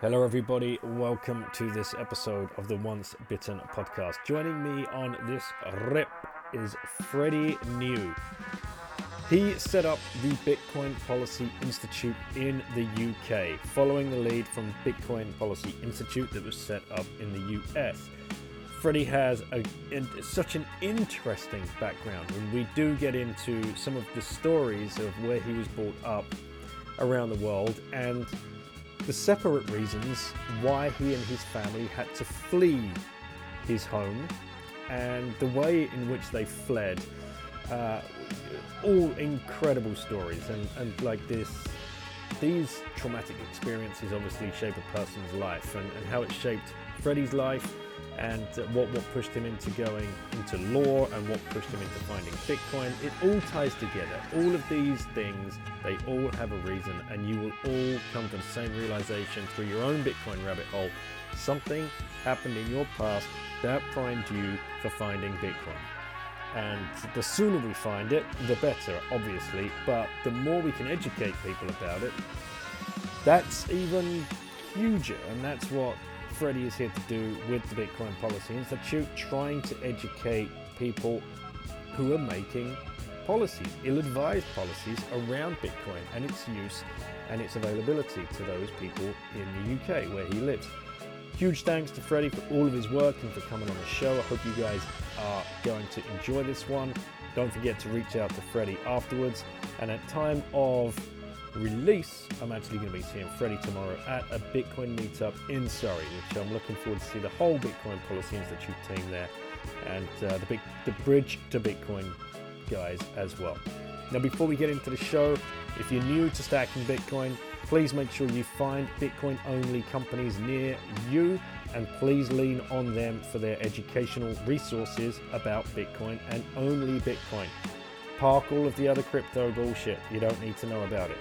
Hello, everybody. Welcome to this episode of the Once Bitten podcast. Joining me on this rip is Freddie New. He set up the Bitcoin Policy Institute in the UK, following the lead from Bitcoin Policy Institute that was set up in the US. Freddie has a, such an interesting background, and we do get into some of the stories of where he was brought up around the world and the separate reasons why he and his family had to flee his home and the way in which they fled. Uh, all incredible stories, and, and like this, these traumatic experiences obviously shape a person's life, and, and how it shaped Freddie's life and what, what pushed him into going into law and what pushed him into finding Bitcoin. It all ties together. All of these things, they all have a reason, and you will all come to the same realization through your own Bitcoin rabbit hole. Something happened in your past that primed you for finding Bitcoin. And the sooner we find it, the better, obviously, but the more we can educate people about it, that's even huger, and that's what Freddie is here to do with the Bitcoin Policy Institute, trying to educate people who are making policies, ill advised policies around Bitcoin and its use and its availability to those people in the UK where he lives. Huge thanks to Freddie for all of his work and for coming on the show. I hope you guys are going to enjoy this one. Don't forget to reach out to Freddie afterwards. And at time of release, I'm actually going to be seeing Freddie tomorrow at a Bitcoin meetup in Surrey, which I'm looking forward to see the whole Bitcoin Policy Institute team there and uh, the big the bridge to Bitcoin guys as well. Now, before we get into the show, if you're new to stacking Bitcoin, please make sure you find Bitcoin only companies near you and please lean on them for their educational resources about Bitcoin and only Bitcoin. Park all of the other crypto bullshit. You don't need to know about it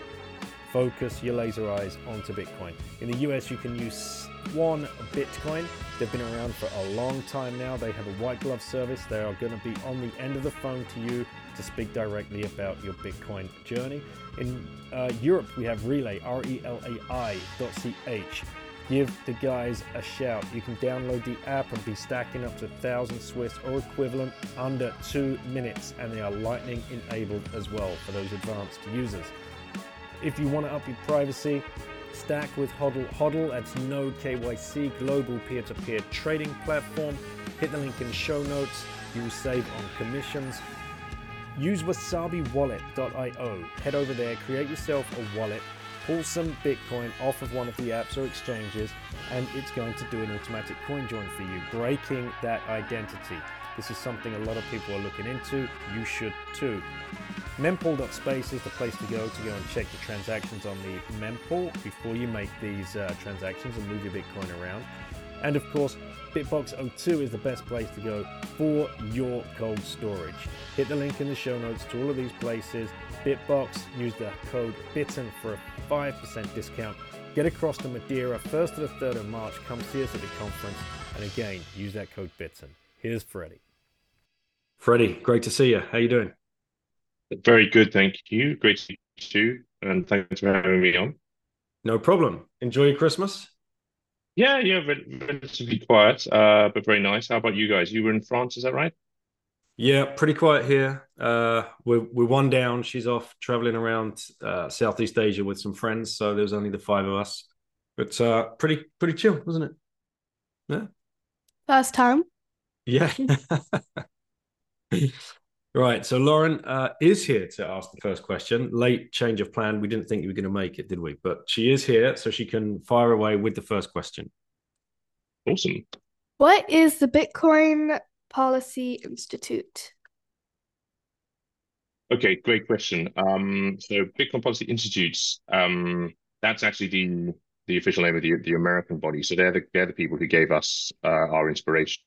focus your laser eyes onto Bitcoin. In the US, you can use Swan Bitcoin. They've been around for a long time now. They have a white glove service. They are going to be on the end of the phone to you to speak directly about your Bitcoin journey. In uh, Europe, we have Relai, R E L A I dot C H. Give the guys a shout. You can download the app and be stacking up to 1,000 Swiss or equivalent under two minutes, and they are Lightning enabled as well for those advanced users. If you want to up your privacy, stack with HODL. HODL, that's no KYC global peer to peer trading platform. Hit the link in show notes. You will save on commissions. Use wasabiwallet.io. Head over there, create yourself a wallet, pull some Bitcoin off of one of the apps or exchanges, and it's going to do an automatic coin join for you, breaking that identity. This is something a lot of people are looking into. You should too. Mempool.space is the place to go to go and check the transactions on the mempool before you make these uh, transactions and move your Bitcoin around. And of course, Bitbox02 is the best place to go for your cold storage. Hit the link in the show notes to all of these places. Bitbox, use the code BITTEN for a 5% discount. Get across to Madeira 1st to the 3rd of March. Come see us at the conference. And again, use that code BITTEN. Here's Freddie. Freddie, great to see you. How are you doing? Very good, thank you. Great to see you, and thanks for having me on. No problem. Enjoy your Christmas. Yeah, yeah, relatively quiet, uh, but very nice. How about you guys? You were in France, is that right? Yeah, pretty quiet here. Uh, we're we're one down. She's off traveling around uh, Southeast Asia with some friends, so there's only the five of us. But uh, pretty pretty chill, wasn't it? Yeah. First time. Yeah. Right. So Lauren uh, is here to ask the first question. Late change of plan. We didn't think you were going to make it, did we? But she is here, so she can fire away with the first question. Awesome. What is the Bitcoin Policy Institute? Okay, great question. Um, so Bitcoin Policy Institutes, um, that's actually the the official name of the the American body. So they're the they're the people who gave us uh, our inspiration.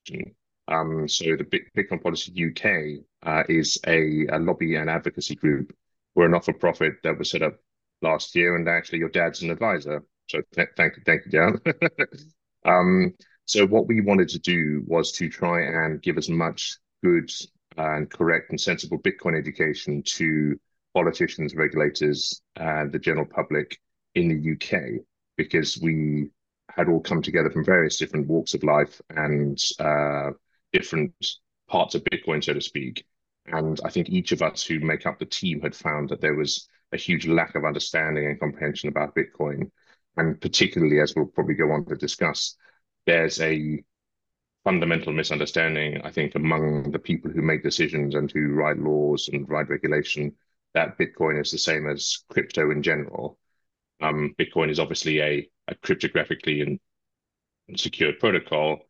Um, so the Bitcoin Policy UK uh, is a, a lobby and advocacy group. We're a not for profit that was set up last year, and actually your dad's an advisor. So th- thank you, thank you, Dan. um, so what we wanted to do was to try and give as much good and correct and sensible Bitcoin education to politicians, regulators, and the general public in the UK because we had all come together from various different walks of life and uh, different parts of Bitcoin, so to speak. And I think each of us who make up the team had found that there was a huge lack of understanding and comprehension about Bitcoin. And particularly, as we'll probably go on to discuss, there's a fundamental misunderstanding, I think, among the people who make decisions and who write laws and write regulation that Bitcoin is the same as crypto in general. Um, Bitcoin is obviously a, a cryptographically and secured protocol,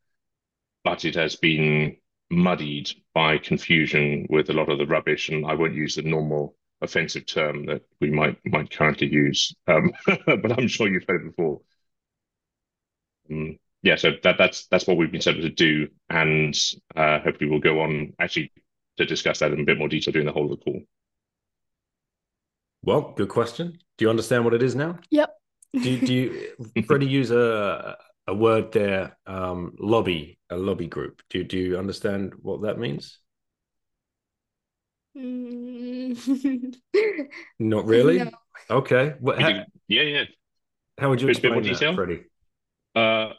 but it has been muddied by confusion with a lot of the rubbish. And I won't use the normal offensive term that we might might currently use, um, but I'm sure you've heard it before. Um, yeah, so that that's that's what we've been set up to do, and uh, hopefully we'll go on actually to discuss that in a bit more detail during the whole of the call. Well, good question. Do you understand what it is now? Yep. do, do you, Freddie, use a a word there, um, lobby, a lobby group? Do do you understand what that means? Mm. Not really. No. Okay. What, how, yeah, yeah. how would you Bit- bit more explain that. Freddie? Uh,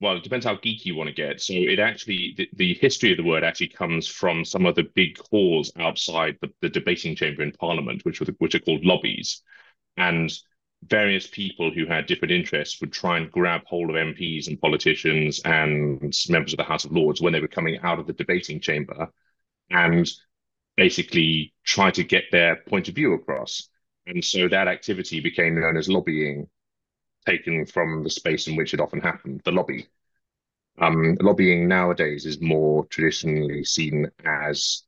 well, it depends how geeky you want to get. So it actually, the, the history of the word actually comes from some of the big halls outside the, the debating chamber in Parliament, which were the, which are called lobbies, and various people who had different interests would try and grab hold of MPs and politicians and members of the House of Lords when they were coming out of the debating chamber, and basically try to get their point of view across. And so that activity became known as lobbying taken from the space in which it often happened, the lobby. Um, lobbying nowadays is more traditionally seen as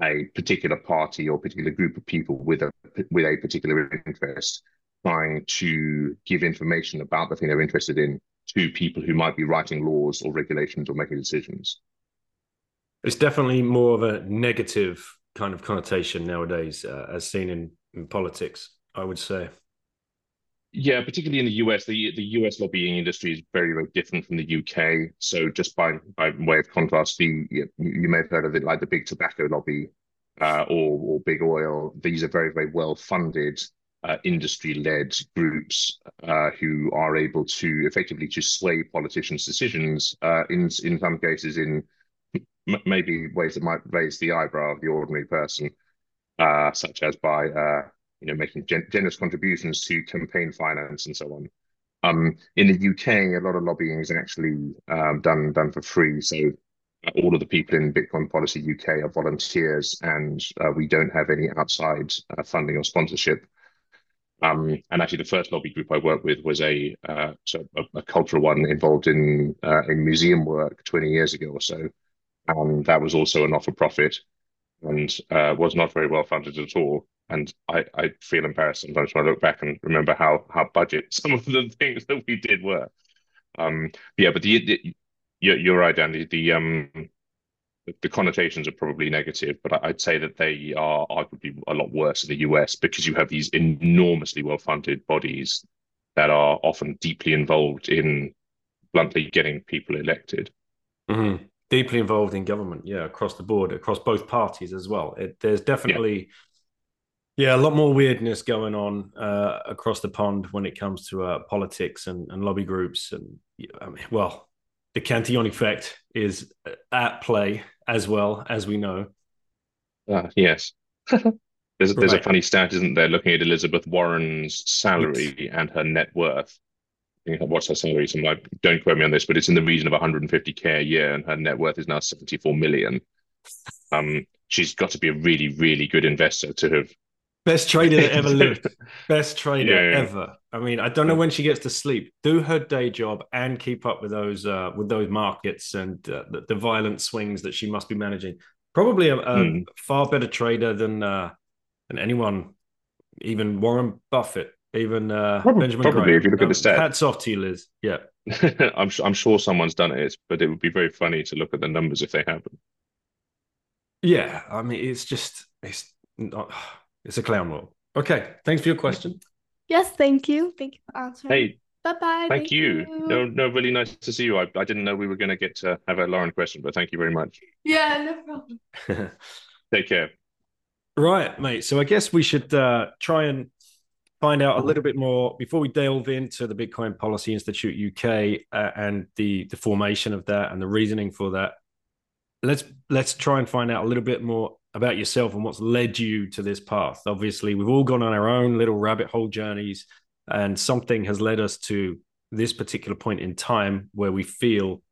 a particular party or particular group of people with a with a particular interest trying to give information about the thing they're interested in to people who might be writing laws or regulations or making decisions. It's definitely more of a negative kind of connotation nowadays, uh, as seen in, in politics. I would say. Yeah, particularly in the US, the the US lobbying industry is very, very different from the UK. So just by by way of contrast, the you, you may have heard of it like the big tobacco lobby uh, or or big oil. These are very, very well funded uh, industry led groups uh, who are able to effectively to sway politicians' decisions uh, in in some cases in maybe ways that might raise the eyebrow of the ordinary person, uh, such as by uh, you know, making gen- generous contributions to campaign finance and so on. Um, in the UK, a lot of lobbying is actually um, done done for free. So uh, all of the people in Bitcoin Policy UK are volunteers, and uh, we don't have any outside uh, funding or sponsorship. Um, and actually, the first lobby group I worked with was a uh, so a, a cultural one involved in uh, in museum work 20 years ago or so, and that was also a not for profit and uh, was not very well funded at all. And I, I feel embarrassed sometimes when I look back and remember how how budget some of the things that we did were. Um, yeah, but the, the you're, right, Andy. The um the connotations are probably negative, but I'd say that they are arguably a lot worse in the US because you have these enormously well funded bodies that are often deeply involved in bluntly getting people elected. Mm-hmm. Deeply involved in government, yeah, across the board, across both parties as well. It, there's definitely, yeah. a lot more weirdness going on uh, across the pond when it comes to uh, politics and, and lobby groups. And I mean, well, the Cantillon effect is at play as well, as we know. Uh, yes. there's there's a funny stat, isn't there, looking at Elizabeth Warren's salary and her net worth. What's her salary? Some like, don't quote me on this, but it's in the region of 150k a year, and her net worth is now 74 million. Um, she's got to be a really, really good investor to have. Best trader that ever lived. Best trader Yeah, yeah. ever. I mean, I don't know when she gets to sleep. Do her day job and keep up with those uh, with those markets and uh, the, the violent swings that she must be managing. Probably a, a Hmm. far better trader than uh, than anyone, even Warren Buffett. Even uh, Probably- Benjamin probably, Graham. if you look at the stats. Hats off to you, Liz. Yeah. I'm I'm sure someone's done it, but it would be very funny to look at the numbers if they haven't. Yeah. I mean, it's just, it's not, it's a clown world. Okay. Thanks for your question. Yes, thank you. Thank you for answering. Hey, bye bye. thank you. No, no, really nice to see you. I, I didn't know we were going to get to have a Lauren question, but thank you very much. Yeah, no problem. Take care. Right, mate. So I guess we should uh, try and find out a little bit more before we delve into the Bitcoin Policy Institute UK uh, and the the formation of that and the reasoning for that. Let's let's try and find out a little bit more about yourself and what's led you to this path. Obviously, we've all gone on our own little rabbit hole journeys, and something has led us to this particular point in time where we feel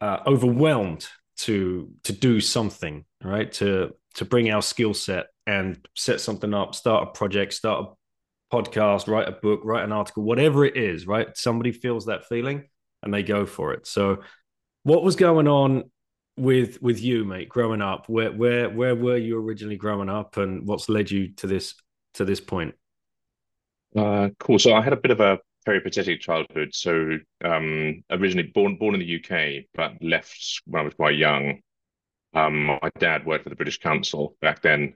uh, overwhelmed to to do something, right? To to bring our skill set and set something up, start a project, start a podcast, write a book, write an article, whatever it is, right? Somebody feels that feeling and they go for it. So what was going on with with you, mate, growing up? Where where where were you originally growing up and what's led you to this to this point? Uh, cool. So I had a bit of a peripatetic childhood. So um, originally born born in the UK, but left when I was quite young. Um, my dad worked for the British Council back then,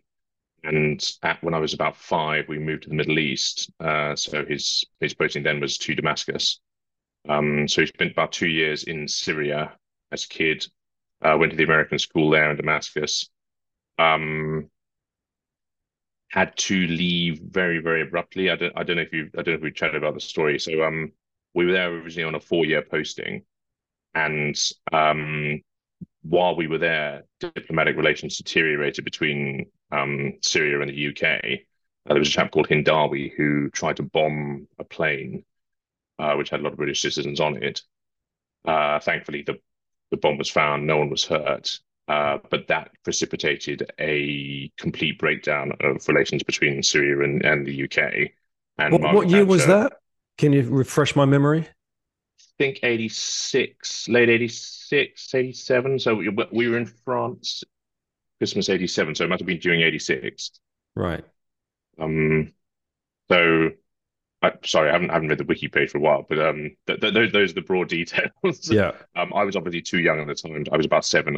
and at, when I was about five, we moved to the Middle East. Uh, so his his posting then was to Damascus. Um, so he spent about two years in Syria as a kid. Uh, went to the American school there in Damascus. Um, had to leave very, very abruptly. I don't, I don't know if you, I don't know if we chatted about the story. So, um, we were there originally on a four-year posting, and um, while we were there, diplomatic relations deteriorated between um, Syria and the UK. Uh, there was a chap called Hindawi who tried to bomb a plane, uh, which had a lot of British citizens on it. Uh, thankfully, the the bomb was found. No one was hurt. Uh, but that precipitated a complete breakdown of relations between Syria and, and the UK. And What, what year was that? Can you refresh my memory? I think 86, late 86, 87. So we, we were in France Christmas 87. So it must have been during 86. Right. Um, so I, sorry, I haven't, I haven't read the wiki page for a while, but um, th th those, those are the broad details. Yeah. Um, I was obviously too young at the time. I was about seven,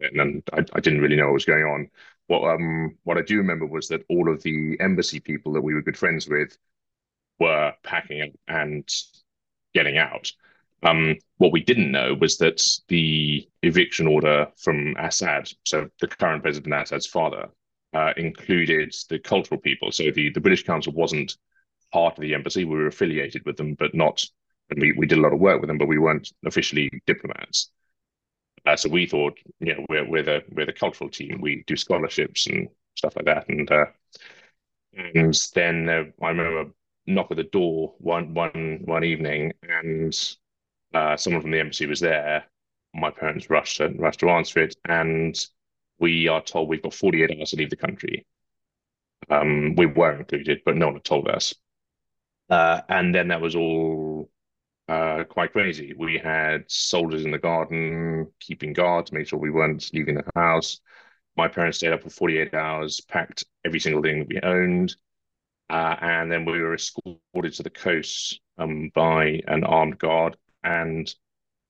and then I, I didn't really know what was going on. What um what I do remember was that all of the embassy people that we were good friends with were packing up and getting out. Um, what we didn't know was that the eviction order from Assad, so the current President Assad's father, uh, included the cultural people. So the, the British Council wasn't part of the embassy. We were affiliated with them, but not, and we, we did a lot of work with them, but we weren't officially diplomats. Uh, so we thought, you know, we're we're the we're the cultural team. We do scholarships and stuff like that. And uh, and then uh, I remember knock at the door one one one evening, and uh, someone from the embassy was there. My parents rushed to rushed to answer it, and we are told we've got 48 hours to leave the country. Um, we were included, but no one had told us. Uh, and then that was all uh, quite crazy. We had soldiers in the garden keeping guard to make sure we weren't leaving the house. My parents stayed up for 48 hours, packed every single thing that we owned, uh, and then we were escorted to the coast um, by an armed guard and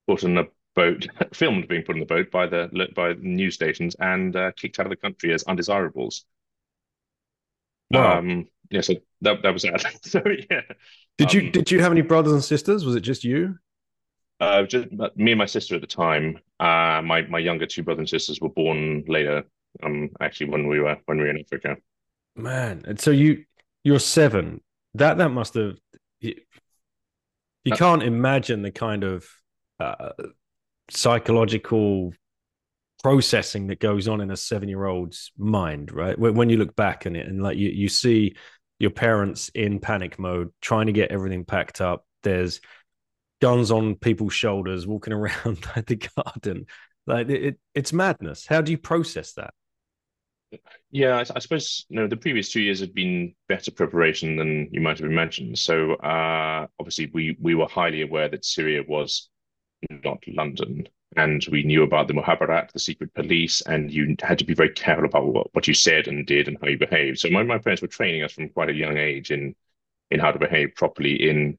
put in a boat, filmed being put in the boat by the by the news stations, and uh, kicked out of the country as undesirables. Wow. Um, yeah, so that that was that. so yeah, Did you um, did you have any brothers and sisters? Was it just you? Uh, just me and my sister at the time. Uh, my my younger two brothers and sisters were born later. Um, actually, when we were when we were in Africa. Man, and so you you're seven. That that must have you, you Uh, can't imagine the kind of uh, psychological processing that goes on in a seven year old's mind, right? When, when you look back on it and like you you see your parents in panic mode, trying to get everything packed up. There's guns on people's shoulders, walking around the garden. Like it, it, it's madness. How do you process that? Yeah, I, I suppose you know the previous two years had been better preparation than you might have imagined. So uh, obviously we we were highly aware that Syria was not London, and we knew about the Mukhabarat, the secret police, and you had to be very careful about what, what you said and did and how you behaved. So my, my parents were training us from quite a young age in in how to behave properly in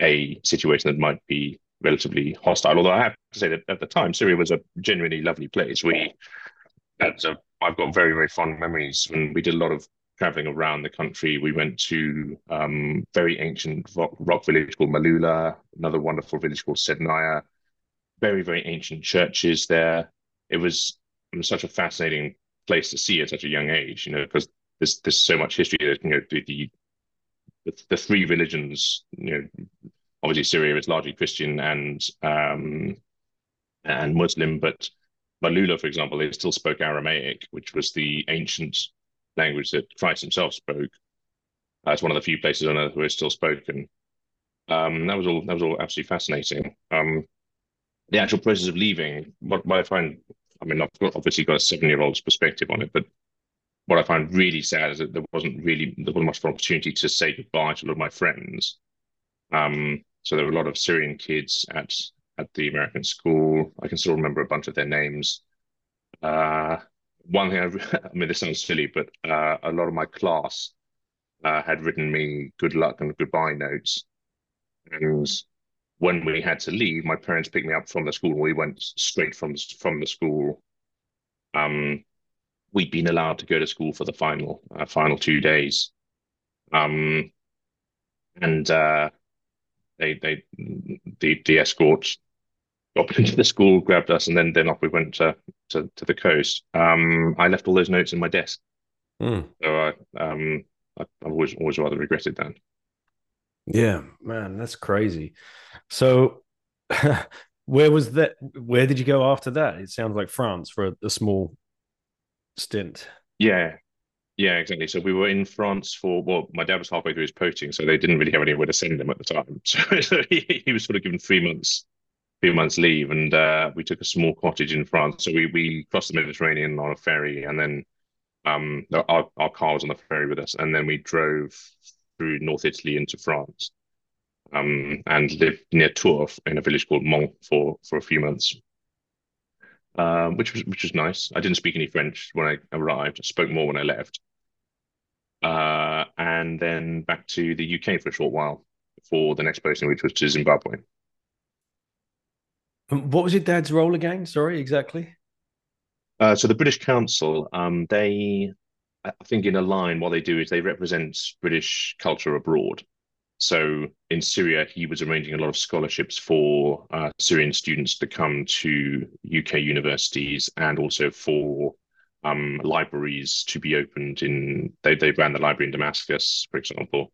a situation that might be relatively hostile. Although I have to say that at the time, Syria was a genuinely lovely place. We, that's a, I've got very very fond memories when we did a lot of traveling around the country. We went to um, very ancient rock, rock, village called Malula, another wonderful village called Sednaya. Very very ancient churches there. It was, such a fascinating place to see at such a young age. You know, because there's there's so much history. That, you know, the, the the, the three religions, you know, obviously Syria is largely Christian and um, and Muslim, but Malula, for example, they still spoke Aramaic, which was the ancient language that Christ himself spoke. Uh, it's one of the few places on earth where it's still spoken. Um, that was all. That was all absolutely fascinating. Um, the actual process of leaving, what, what I find, I mean, I've obviously got a seven-year-old's perspective on it, but what I find really sad is that there wasn't really there wasn't much of an opportunity to say goodbye to a lot of my friends. Um, so there were a lot of Syrian kids at at the American school. I can still remember a bunch of their names. Uh, one thing, I, I, mean, this sounds silly, but uh, a lot of my class uh, had written me good luck and goodbye notes. And when we had to leave, my parents picked me up from the school. We went straight from from the school. Um, we'd been allowed to go to school for the final uh, final two days. Um, and uh, they they the the escort got into the school, grabbed us, and then then off we went to to, to the coast. Um, I left all those notes in my desk, mm. so I um I, have always always rather regretted that. Yeah, man, that's crazy. So. where was that? Where did you go after that? It sounds like France for a, a small stint. Yeah, yeah, exactly. So we were in France for well, my dad was halfway through his posting, so they didn't really have anywhere to send him at the time. So, so he, he, was sort of given three months, three months leave, and uh, we took a small cottage in France. So we we crossed the Mediterranean on a ferry, and then um, our our car was on the ferry with us, and then we drove through North Italy into France, um, and lived near Tours in a village called Mont for for a few months um, which was which was nice. I didn't speak any French when I arrived. I spoke more when I left. Uh, and then back to the UK for a short while for the next posting, which was to Zimbabwe. What was your dad's role again? Sorry, exactly. Uh, so the British Council, um, they, I think, in a line, what they do is they represent British culture abroad. So in Syria, he was arranging a lot of scholarships for uh, Syrian students to come to UK universities and also for um, libraries to be opened in. They, they ran the library in Damascus, for example.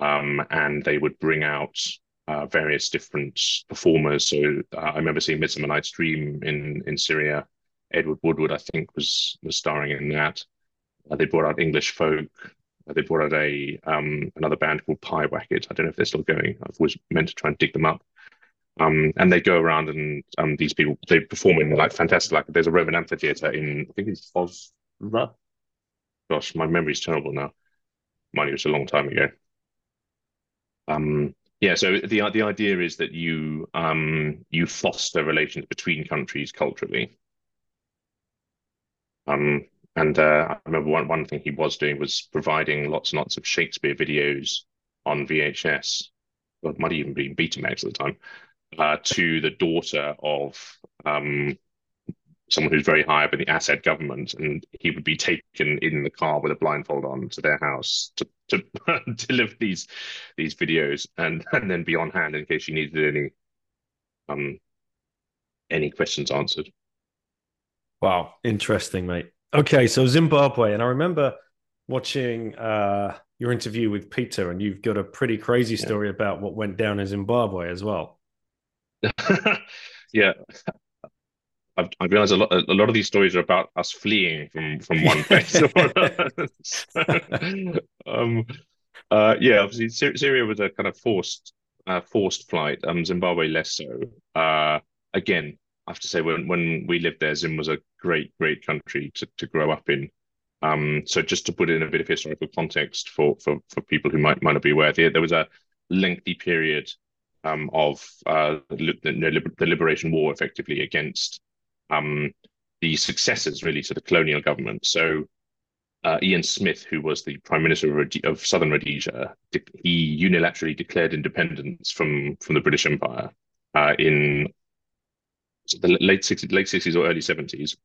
Um, and they would bring out uh, various different performers. So uh, I remember seeing Midsummer Night's Dream in, in Syria. Edward Woodward, I think, was was starring in that. Uh, they brought out English folk they brought out a um, another band called Pyewackett. I don't know if they're still going. I was meant to try and dig them up. Um, and they go around and um, these people they perform in like fantastic. Like there's a Roman amphitheater in I think it's Osra. Gosh, my memory's terrible now. You, it's a long time ago. Um, yeah, so the the idea is that you um, you foster relations between countries culturally. Um, and uh, I remember one, one thing he was doing was providing lots and lots of Shakespeare videos on VHS, or it might even be Betamax at the time, uh, to the daughter of um, someone who's very high up in the Assad government, and he would be taken in the car with a blindfold on to their house to to deliver these these videos, and and then be on hand in case she needed any um any questions answered. Wow, interesting, mate. Okay, so Zimbabwe, and I remember watching uh, your interview with Peter, and you've got a pretty crazy story yeah. about what went down in Zimbabwe as well. yeah, I've, I realized a lot. A lot of these stories are about us fleeing from from one place. um, uh, yeah, obviously Syria was a kind of forced uh, forced flight. Um, Zimbabwe less so. Uh, again, I have to say when when we lived there, Zim was a great great country to to grow up in. Um, so just to put in a bit of historical context for for for people who might might not be aware, there, there was a lengthy period um, of uh, the, the liberation war, effectively against um, the successors really to the colonial government. So uh, Ian Smith, who was the prime minister of, of Southern Rhodesia, he unilaterally declared independence from from the British Empire uh, in the late 60s, late 60s or early 70s.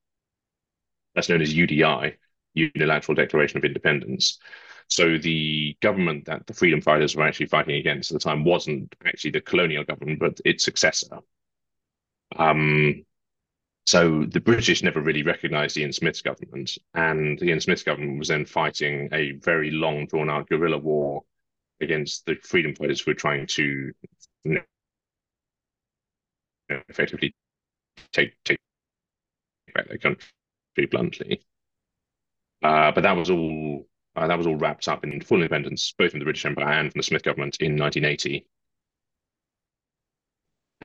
That's known as UDI, Unilateral Declaration of Independence. So the government that the freedom fighters were actually fighting against at the time wasn't actually the colonial government, but its successor. Um, so the British never really recognized Ian Smith's government, and Ian Smith's government was then fighting a very long, drawn out guerrilla war against the freedom fighters who were trying to you know, effectively take take back their country bluntly. Uh, but that was all uh, that was all wrapped up in full independence, both from the British Empire and from the Smith government in 1980.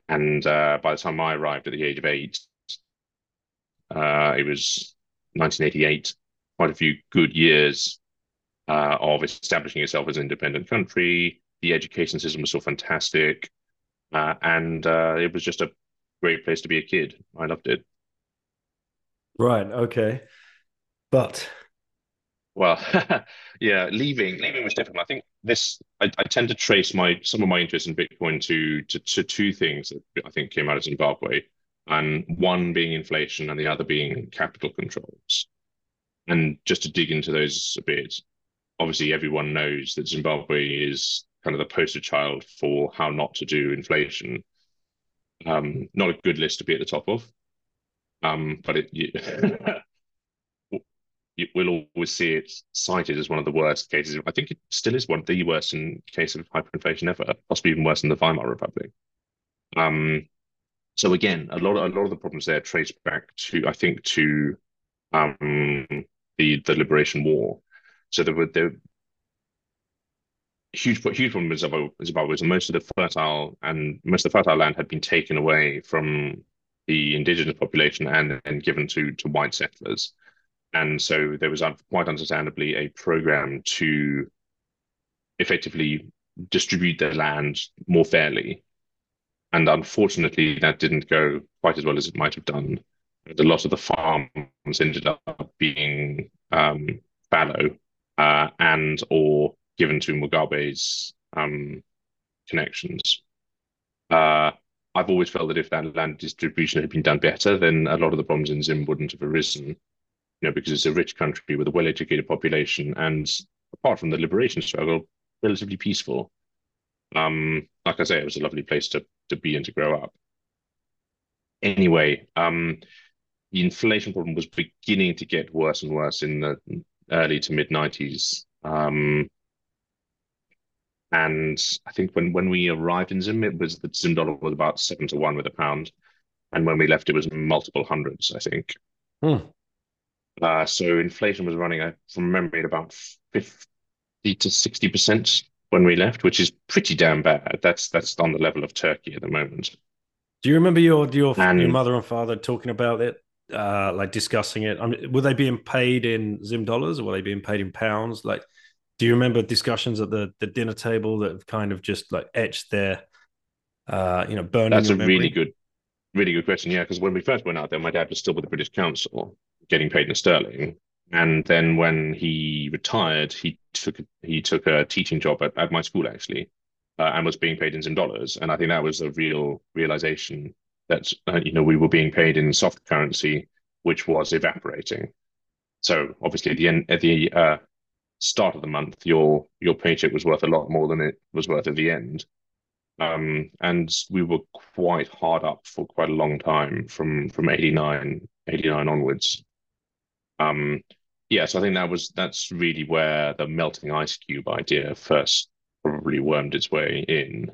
And uh, by the time I arrived at the age of eight, uh, it was 1988, quite a few good years uh, of establishing itself as an independent country. The education system was so fantastic. Uh, and it was just a great place to be a kid. I loved it. Right. Okay. But well, yeah, leaving leaving was difficult. I think this I, I, tend to trace my some of my interest in Bitcoin to, to to two things that I think came out of Zimbabwe and one being inflation and the other being capital controls. And just to dig into those a bit, obviously everyone knows that Zimbabwe is kind of the poster child for how not to do inflation. Um, not a good list to be at the top of, um, but it you, you will always see it cited as one of the worst cases. I think it still is one of the worst in case of hyperinflation ever, possibly even worse than the Weimar Republic. Um, so again, a lot of a lot of the problems there trace back to I think to um, the the liberation war. So there were there huge huge problem with Zimbabwe was most of the fertile and most of the fertile land had been taken away from the indigenous population and and given to to white settlers, and so there was quite understandably a program to effectively distribute their land more fairly. And unfortunately, that didn't go quite as well as it might have done. A lot of the farms ended up being um, fallow uh, and or given to Mugabe's um, connections. Uh, I've always felt that if that land distribution had been done better, then a lot of the problems in Zim wouldn't have arisen. You know, because it's a rich country with a well-educated population, and apart from the liberation struggle, relatively peaceful. Um, like I say, it was a lovely place to to be and to grow up. Anyway, um, the inflation problem was beginning to get worse and worse in the early to mid 90s. Um, and I think when, when we arrived in Zim, it was the Zim dollar was about seven to one with a pound. And when we left, it was multiple hundreds, I think. Hmm. Uh, so inflation was running, uh, from memory, at about 50 to 60% when we left, which is pretty damn bad. That's that's on the level of Turkey at the moment. Do you remember your your, and, your mother and father talking about it, uh, like discussing it? I mean, were they being paid in Zim dollars or were they being paid in pounds? Like, do you remember discussions at the the dinner table that have kind of just like etched their, uh, you know, burning? That's a memory? really good, really good question. Yeah, because when we first went out there, my dad was still with the British Council, getting paid in sterling, and then when he retired, he took he took a teaching job at, at my school actually, uh, and was being paid in Zim dollars. And I think that was a real realization that uh, you know we were being paid in soft currency, which was evaporating. So obviously, at the end at the uh, start of the month, your your paycheck was worth a lot more than it was worth at the end. Um, and we were quite hard up for quite a long time from from 89, 89 onwards. Um, yeah, so I think that was that's really where the melting ice cube idea first probably wormed its way in.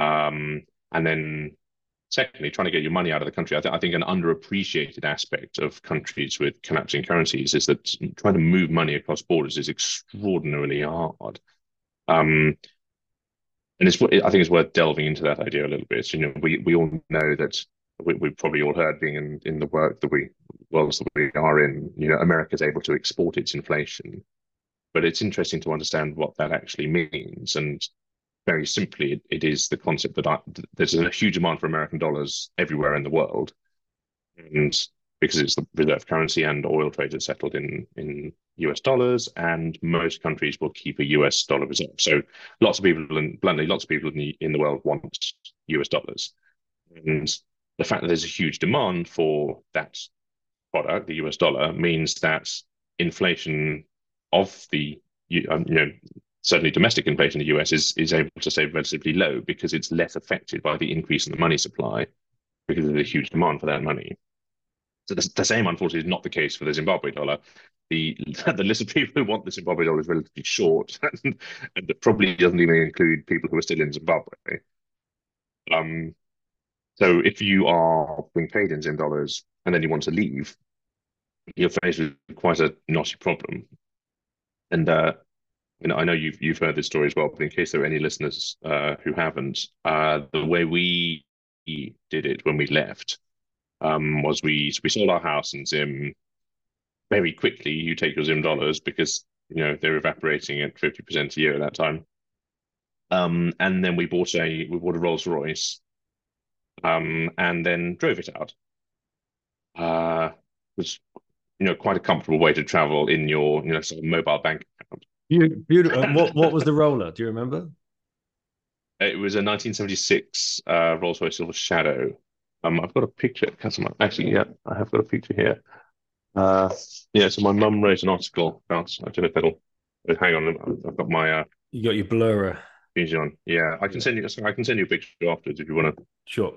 Um, and then secondly, trying to get your money out of the country. I, th- I think an underappreciated aspect of countries with collapsing currencies is that trying to move money across borders is extraordinarily hard. Um, and it's I think it's worth delving into that idea a little bit. You know, we we all know that we, we've probably all heard being in, in the work that we worlds that we are in, you know, America's able to export its inflation. But it's interesting to understand what that actually means. And very simply, it, it is the concept that I, there's a huge demand for American dollars everywhere in the world. And because it's the reserve currency and oil trade is settled in in US dollars, and most countries will keep a US dollar reserve. So lots of people, and bluntly, lots of people in the in the world want US dollars, and the fact that there's a huge demand for that product, the US dollar, means that inflation of the um, you know certainly domestic inflation in the US is is able to stay relatively low because it's less affected by the increase in the money supply because of the huge demand for that money. So the, the same, unfortunately, is not the case for the Zimbabwe dollar. The the list of people who want the Zimbabwe dollar is relatively short, and, and probably doesn't even include people who are still in Zimbabwe. Um, so if you are being paid in Zim dollars and then you want to leave, you're faced with quite a knotty problem. And uh, know, I know you've you've heard this story as well, but in case there are any listeners uh, who haven't, uh, the way we did it when we left um, was we we sold our house in Zim very quickly. You take your Zim dollars because you know they're evaporating at fifty percent a year at that time. Um, and then we bought a we bought a Rolls Royce, um, and then drove it out. Uh, was you know quite a comfortable way to travel in your you know sort of mobile bank Beautiful. what what was the roller? Do you remember? It was a 1976 uh, Rolls Royce Silver Shadow. Um, I've got a picture. Actually, yeah, I have got a picture here. Uh, yeah, so my mum wrote an article about. I don't know if it'll. Hang on, I've got my. Uh, you got your blurrer. On. Yeah, I can send you. I can send you a picture afterwards if you want to. Sure.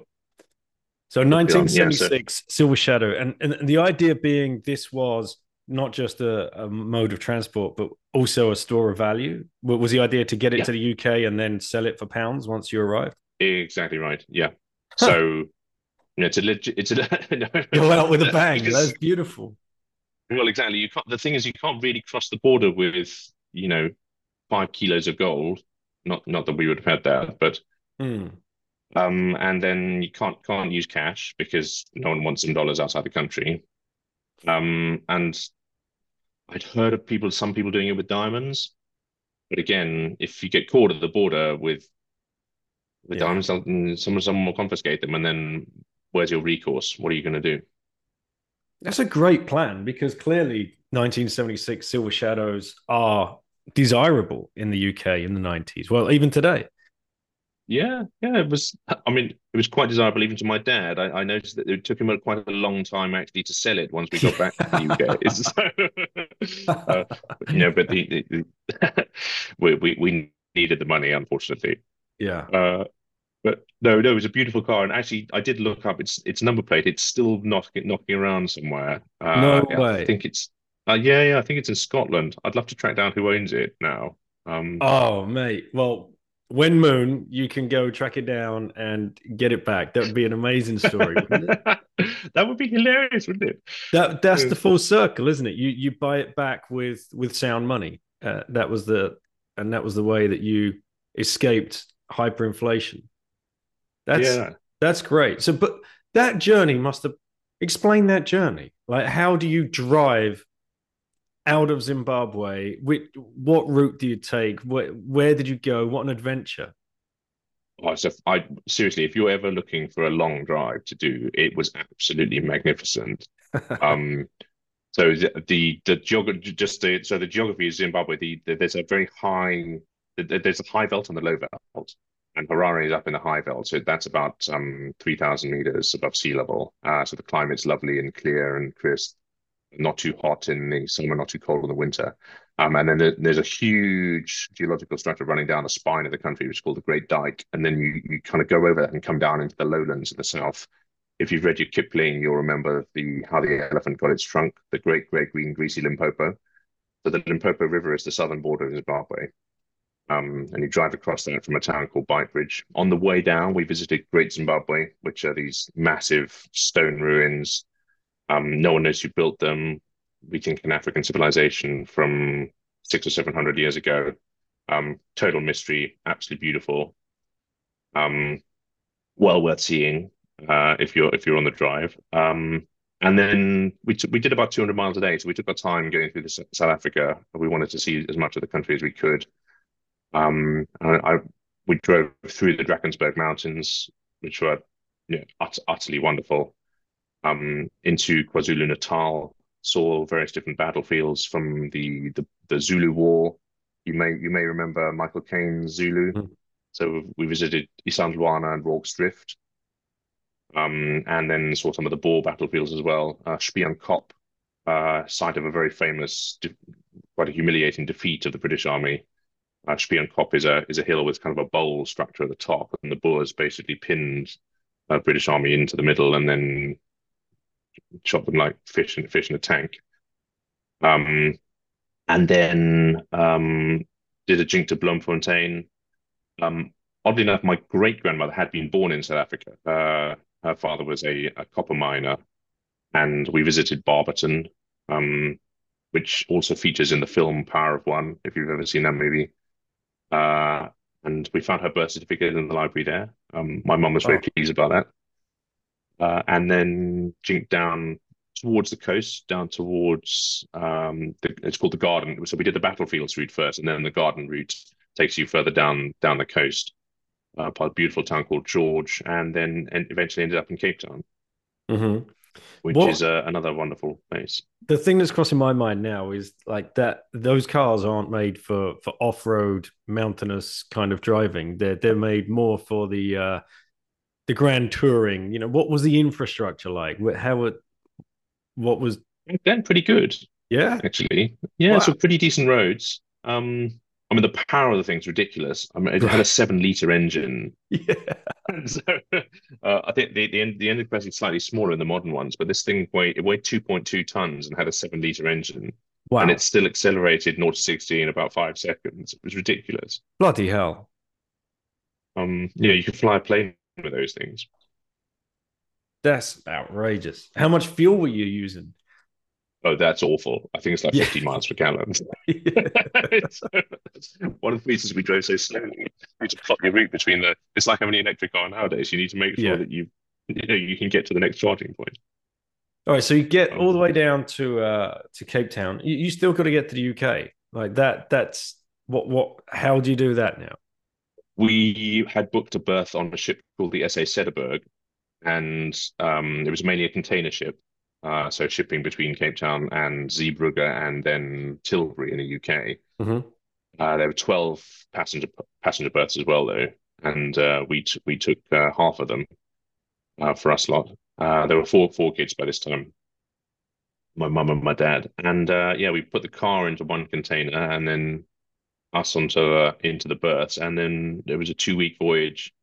So 1976 yeah, so... Silver Shadow, and and the idea being this was not just a, a, mode of transport, but also a store of value. Was the idea to get it yeah. to the UK and then sell it for pounds once you arrived? Exactly right. Yeah. Huh. So you know, it's a legit. It's a no, go out with a bang. Because, That's beautiful. Well, exactly. You can't. The thing is, you can't really cross the border with you know five kilos of gold. Not not that we would have had that, but. Hmm. Um, and then you can't can't use cash because no one wants Zim dollars outside the country. Um, and I'd heard of people, some people doing it with diamonds, but again, if you get caught at the border with with yeah. diamonds, someone someone will confiscate them, and then where's your recourse? What are you going to do? That's a great plan because clearly 1976 Silver Shadows are desirable in the UK in the 90s. Well, even today. Yeah, yeah, it was. I mean, it was quite desirable even to my dad. I, I noticed that it took him quite a long time actually to sell it once we got back to the UK. so, uh, you know, but the, the, the we, we we needed the money, unfortunately. Yeah. Uh, but no, no, it was a beautiful car, and actually, I did look up its its number plate. It's still knocking knocking around somewhere. Uh, no way. I think it's. Uh, yeah, yeah, I think it's in Scotland. I'd love to track down who owns it now. Um, oh, mate. Well, when Moon, you can go track it down and get it back. That would be an amazing story. that would be hilarious, wouldn't it? That that's the full circle, isn't it? You you buy it back with with sound money. Uh, that was the and that was the way that you escaped hyperinflation. That's yeah. that's great. So, but that journey must have explain that journey. Like, how do you drive out of Zimbabwe? Which, what route do you take? Where, where did you go? What an adventure! Oh, so I seriously, if you're ever looking for a long drive to do, it was absolutely magnificent. um, so the the, the geography, just the so the geography of Zimbabwe, the, the, there's a very high, there's a high veld and the low veld, and Harare is up in the high veld, so that's about um 3,000 meters above sea level. Uh, so the climate's lovely and clear and crisp not too hot in the summer, not too cold in the winter. Um, and then there's a huge geological structure running down the spine of the country, which is called the Great Dyke. And then you, you kind of go over that and come down into the lowlands in the south. If you've read your Kipling, you'll remember the how the elephant got its trunk, the great, great green, greasy Limpopo. So the Limpopo River is the southern border of Zimbabwe. Um, and you drive across that from a town called Beitbridge. On the way down, we visited Great Zimbabwe, which are these massive stone ruins um, no one knows who built them. We think an African civilization from six or seven hundred years ago. Um, total mystery, absolutely beautiful. Um, well worth seeing uh, if you're if you're on the drive. Um, and then we t- we did about 200 miles a day, so we took our time going through South Africa. We wanted to see as much of the country as we could. Um, I, I we drove through the Drakensberg Mountains, which were ut- utterly wonderful. Um, into KwaZulu Natal, saw various different battlefields from the, the, the Zulu War. You may you may remember Michael Caine's Zulu. Mm. So we visited Isandlwana and Rorke's Drift, um, and then saw some of the Boer battlefields as well. Uh, Spioenkop, uh, site of a very famous, quite a humiliating defeat of the British Army. Uh, Spioenkop is a is a hill with kind of a bowl structure at the top, and the Boers basically pinned uh, British Army into the middle and then shot them like fish in fish in a tank. Um, and then um, did a jink to Bloemfontein. Um, oddly enough, my great grandmother had been born in South Africa. Uh, her father was a, a, copper miner, and we visited Barberton, um, which also features in the film Power of One, if you've ever seen that movie. Uh, and we found her birth certificate in the library there. Um, my mum was very oh. pleased about that uh, and then jink down towards the coast, down towards um, the, it's called the garden. So we did the battlefields route first, and then the garden route takes you further down down the coast, uh, by a beautiful town called George, and then and eventually ended up in Cape Town, mm-hmm. which what, is uh, another wonderful place. The thing that's crossing my mind now is like that those cars aren't made for for off road mountainous kind of driving. They're they're made more for the uh, the grand touring you know what was the infrastructure like how it what was then pretty good yeah actually yeah wow. so pretty decent roads um I mean, the power of the thing's ridiculous. I mean, it had a seven-liter engine. Yeah. so uh, I think the the end the engine capacity is slightly smaller than the modern ones, but this thing weighed it weighed two point two tons and had a seven-liter engine. Wow. And it still accelerated 0 to 60 in about five seconds. It was ridiculous. Bloody hell. Um, yeah, you could fly a plane of those things. That's outrageous. How much fuel were you using? Oh, that's awful. I think it's like yeah. 50 miles per gallon. one of the reasons we drove so slowly. You need to plot your route between the. It's like having an electric car nowadays. You need to make sure yeah. that you, you know, you can get to the next charging point. All right, so you get all the way down to uh to Cape Town. You, you still got to get to the UK. Like that. That's what. What? How do you do that now? We had booked a berth on a ship called the SA Cederberg, and um, it was mainly a container ship, uh, so shipping between Cape Town and Zeebrugge and then Tilbury in the UK. Mm-hmm. Uh, there were twelve passenger passenger berths as well, though, and uh, we t- we took uh, half of them uh, for us lot. Uh, there were four four kids by this time, my mum and my dad, and yeah, we put the car into one container and then us onto uh, into the berths, and then there was a two week voyage,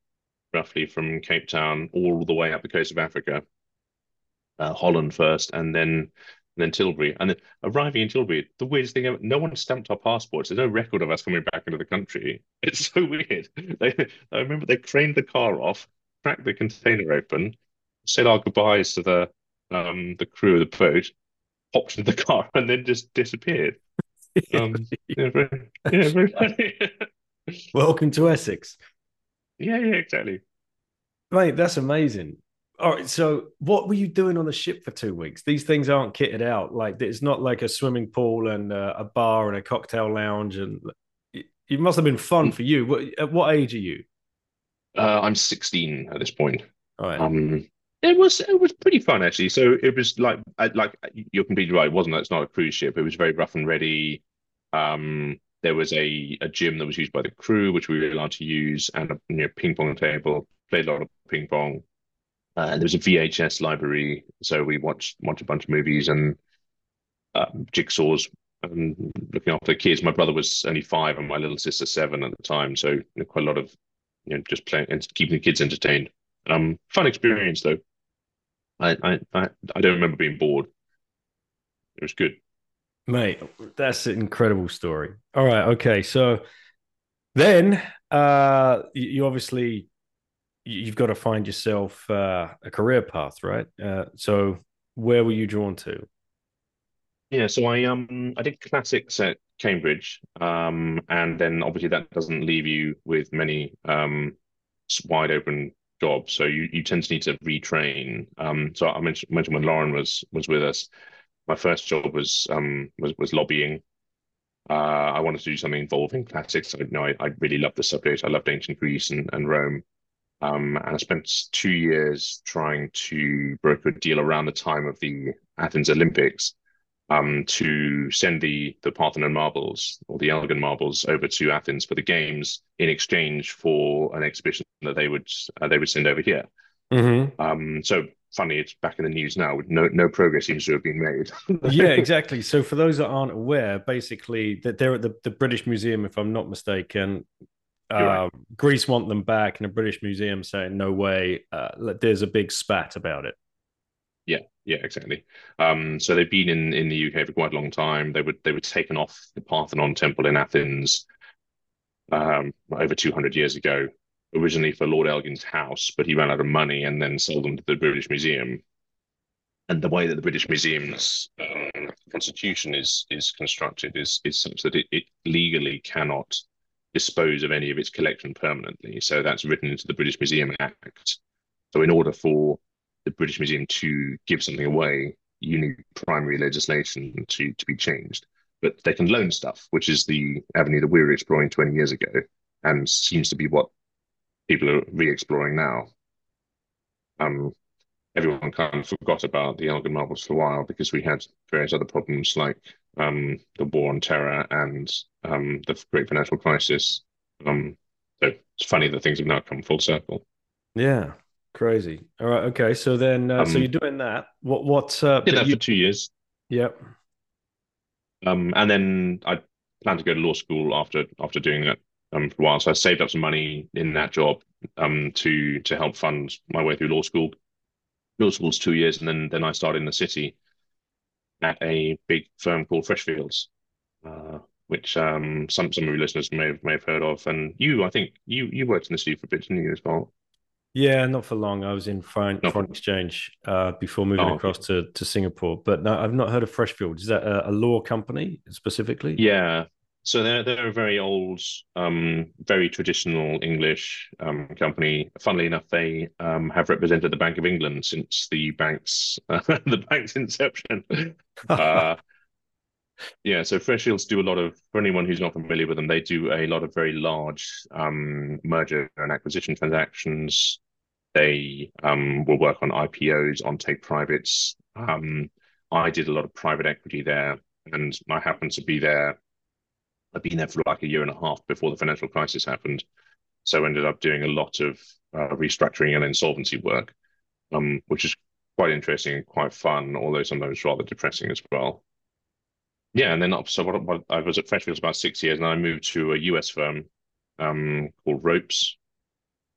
roughly from Cape Town all the way up the coast of Africa, uh, Holland first, and then and then Tilbury, and then arriving in Tilbury. The weirdest thing ever, no one stamped our passports. There's no record of us coming back into the country. It's so weird. They, I remember they craned the car off, cracked the container open, said our goodbyes to the um the crew of the boat, hopped into the car, and then just disappeared. Um, yeah, very, yeah, very funny. Welcome to Essex. Yeah, yeah, exactly. Mate, that's amazing. All right, so what were you doing on the ship for two weeks? These things aren't kitted out. Like it's not like a swimming pool and uh, a bar and a cocktail lounge, and it, it must have been fun for you. What, at what age are you? Uh, I'm 16 at this point. All right. Um, it was it was pretty fun actually. So it was like like you're completely right. It wasn't it's not a cruise ship. It was very rough and ready. Um, there was a, a gym that was used by the crew, which we were allowed to use, and a you know, ping pong table. Played a lot of ping pong. Uh, and there was a VHS library, so we watched watched a bunch of movies and um, jigsaws and looking after the kids. My brother was only five, and my little sister seven at the time, so you know, quite a lot of you know just playing and keeping the kids entertained. Um, fun experience though. I, I I I don't remember being bored. It was good. Mate, that's an incredible story. All right, okay. So then uh you obviously you've got to find yourself uh, a career path, right? Uh, so where were you drawn to? Yeah, so I um I did classics at Cambridge, um, and then obviously that doesn't leave you with many um wide open job. So you, you tend to need to retrain. Um, so I mentioned, mentioned when Lauren was was with us, my first job was um was was lobbying. Uh, I wanted to do something involving classics. I you know I, I really loved the subject. I loved ancient Greece and, and Rome. Um, and I spent two years trying to broker a deal around the time of the Athens Olympics um, to send the the Parthenon marbles or the Elgin marbles over to Athens for the games in exchange for an exhibition that they would uh, they would send over here. Mm-hmm. Um, so funny, it's back in the news now. No no progress seems to have been made. yeah, exactly. So for those that aren't aware, basically that they're at the, the British Museum, if I'm not mistaken. right. Uh, Greece want them back, and the British Museum saying no way. Uh, there's a big spat about it. Yeah, yeah, exactly. Um, so they've been in, in the UK for quite a long time. They were they were taken off the Parthenon Temple in Athens um, over 200 years ago, originally for Lord Elgin's house, but he ran out of money and then sold them to the British Museum. And the way that the British Museum's um, constitution is is constructed is is such that it, it legally cannot dispose of any of its collection permanently. So that's written into the British Museum Act. So in order for the British Museum to give something away, you need primary legislation to, to be changed. But they can loan stuff, which is the avenue that we were exploring 20 years ago and seems to be what people are re exploring now. Um, everyone kind of forgot about the Elgin marbles for a while because we had various other problems like um, the war on terror and um, the great financial crisis. Um, so it's funny that things have now come full circle. Yeah, crazy. All right, okay. So then, uh, so Um, you're doing that. What? What? Uh, Did that you- for two years. Yep. Um, and then I planned to go to law school after after doing that um, for a while. So I saved up some money in that job um, to to help fund my way through law school. Law school's two years, and then then I started in the city at a big firm called Freshfields, uh, which um, some some of your listeners may have may have heard of. And you, I think you you worked in the city for a bit, didn't you, as well? Yeah, not for long. I was in foreign, No. foreign exchange uh, before moving Oh, okay. across to, to Singapore. But no, I've not heard of Freshfield. Is that a, a law company specifically? Yeah. So they're they're a very old, um, very traditional English um, company. Funnily enough, they um, have represented the Bank of England since the bank's the bank's inception. Uh, yeah, so Freshfields do a lot of, for anyone who's not familiar with them, they do a lot of very large um, merger and acquisition transactions. They um, will work on IPOs, on take privates. Um, I did a lot of private equity there, and I happened to be there. I've been there for like a year and a half before the financial crisis happened. So ended up doing a lot of uh, restructuring and insolvency work, um, which is quite interesting and quite fun, although sometimes rather depressing as well. Yeah, and then so what, what I was at Freshfields about six years, and I moved to a US firm um, called Ropes,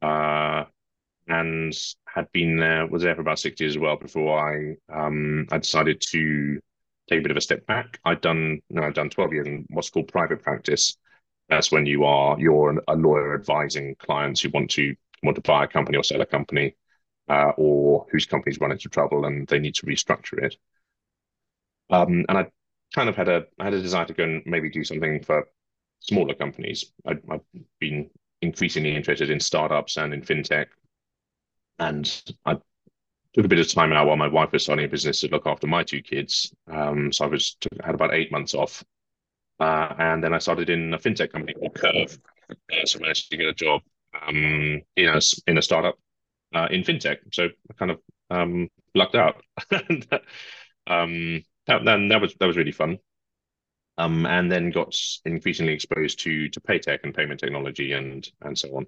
uh, and had been there, was there for about six years as well before I um, I decided to take a bit of a step back. I'd done I'd done 12 years in what's called private practice. That's when you are you're a lawyer advising clients who want to want to buy a company or sell a company, uh, or whose company's run into trouble and they need to restructure it. Um, and I kind of had a I had a desire to go and maybe do something for smaller companies. i I've been increasingly interested in startups and in fintech, and I took a bit of time out while my wife was starting a business to look after my two kids. Um, so I was had about eight months off, uh, and then I started in a fintech company called Curve. Uh, so I managed to get a job um, in a in a startup uh, in fintech. So I kind of um, lucked out. and, um, that, then that was that was really fun. Um, and then got increasingly exposed to to pay tech and payment technology and and so on.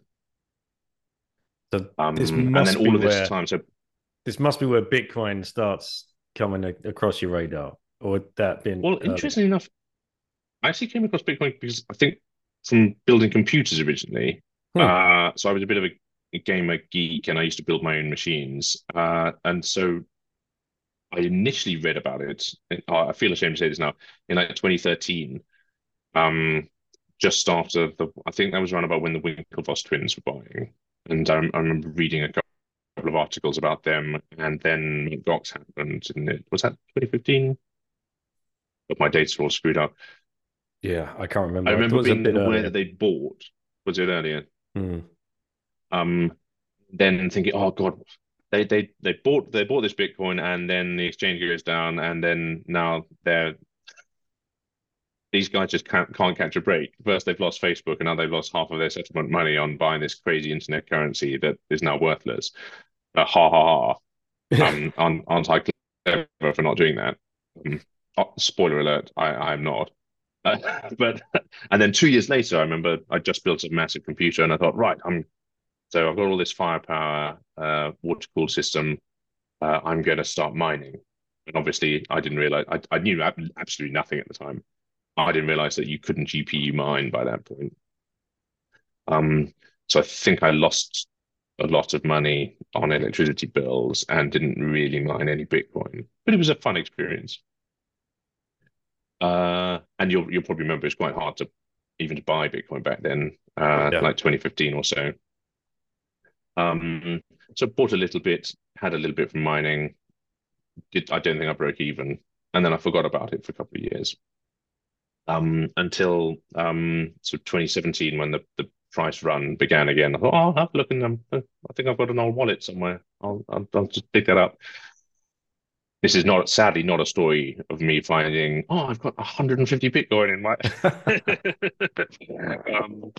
So Um, and then all of this where- time, so this must be where Bitcoin starts coming a- across your radar, or that been Well, earlier? interestingly enough, I actually came across Bitcoin because I think from building computers originally. Hmm. Uh, so I was a bit of a, a gamer geek and I used to build my own machines. Uh, and so I initially read about it. uh, I feel ashamed to say this now in like 2013. Um, just after the, I think that was around about when the Winklevoss twins were buying, and I, I remember reading a couple of articles about them, and then. Gox happened, and it was that 2015 but my dates are all screwed up. Yeah, I can't remember. I remember it was a being bit aware earlier. that they bought. Was it earlier? Hmm. Um, then thinking, oh God, they they they bought they bought this Bitcoin, and then the exchange goes down, and then now they're these guys just can't can't catch a break. First they've lost Facebook, and now they've lost half of their settlement money on buying this crazy internet currency that is now worthless. Ha ha ha! um, aren't, aren't I clever for not doing that? Um, oh, spoiler alert: I I'm not. Uh, but and then two years later, I remember I just built a massive computer, and I thought, right, I'm so I've got all this firepower, uh, water cooled system. Uh, I'm going to start mining. And obviously, I didn't realize I, I knew absolutely nothing at the time. I didn't realize that you couldn't GPU mine by that point. Um, so I think I lost a lot of money on electricity bills and didn't really mine any Bitcoin. But it was a fun experience. Uh, and you'll you'll probably remember it's quite hard to even to buy Bitcoin back then, uh, yeah. like 2015 or so. Um, so bought a little bit, had a little bit from mining. Did I don't think I broke even, and then I forgot about it for a couple of years. Um, until um, so 2017 when the, the price run began again. I thought, oh, I'll have a look in them. I think I've got an old wallet somewhere. I'll, I'll, I'll just pick that up. This is not sadly not a story of me finding, oh, I've got 150 Bitcoin in my. um,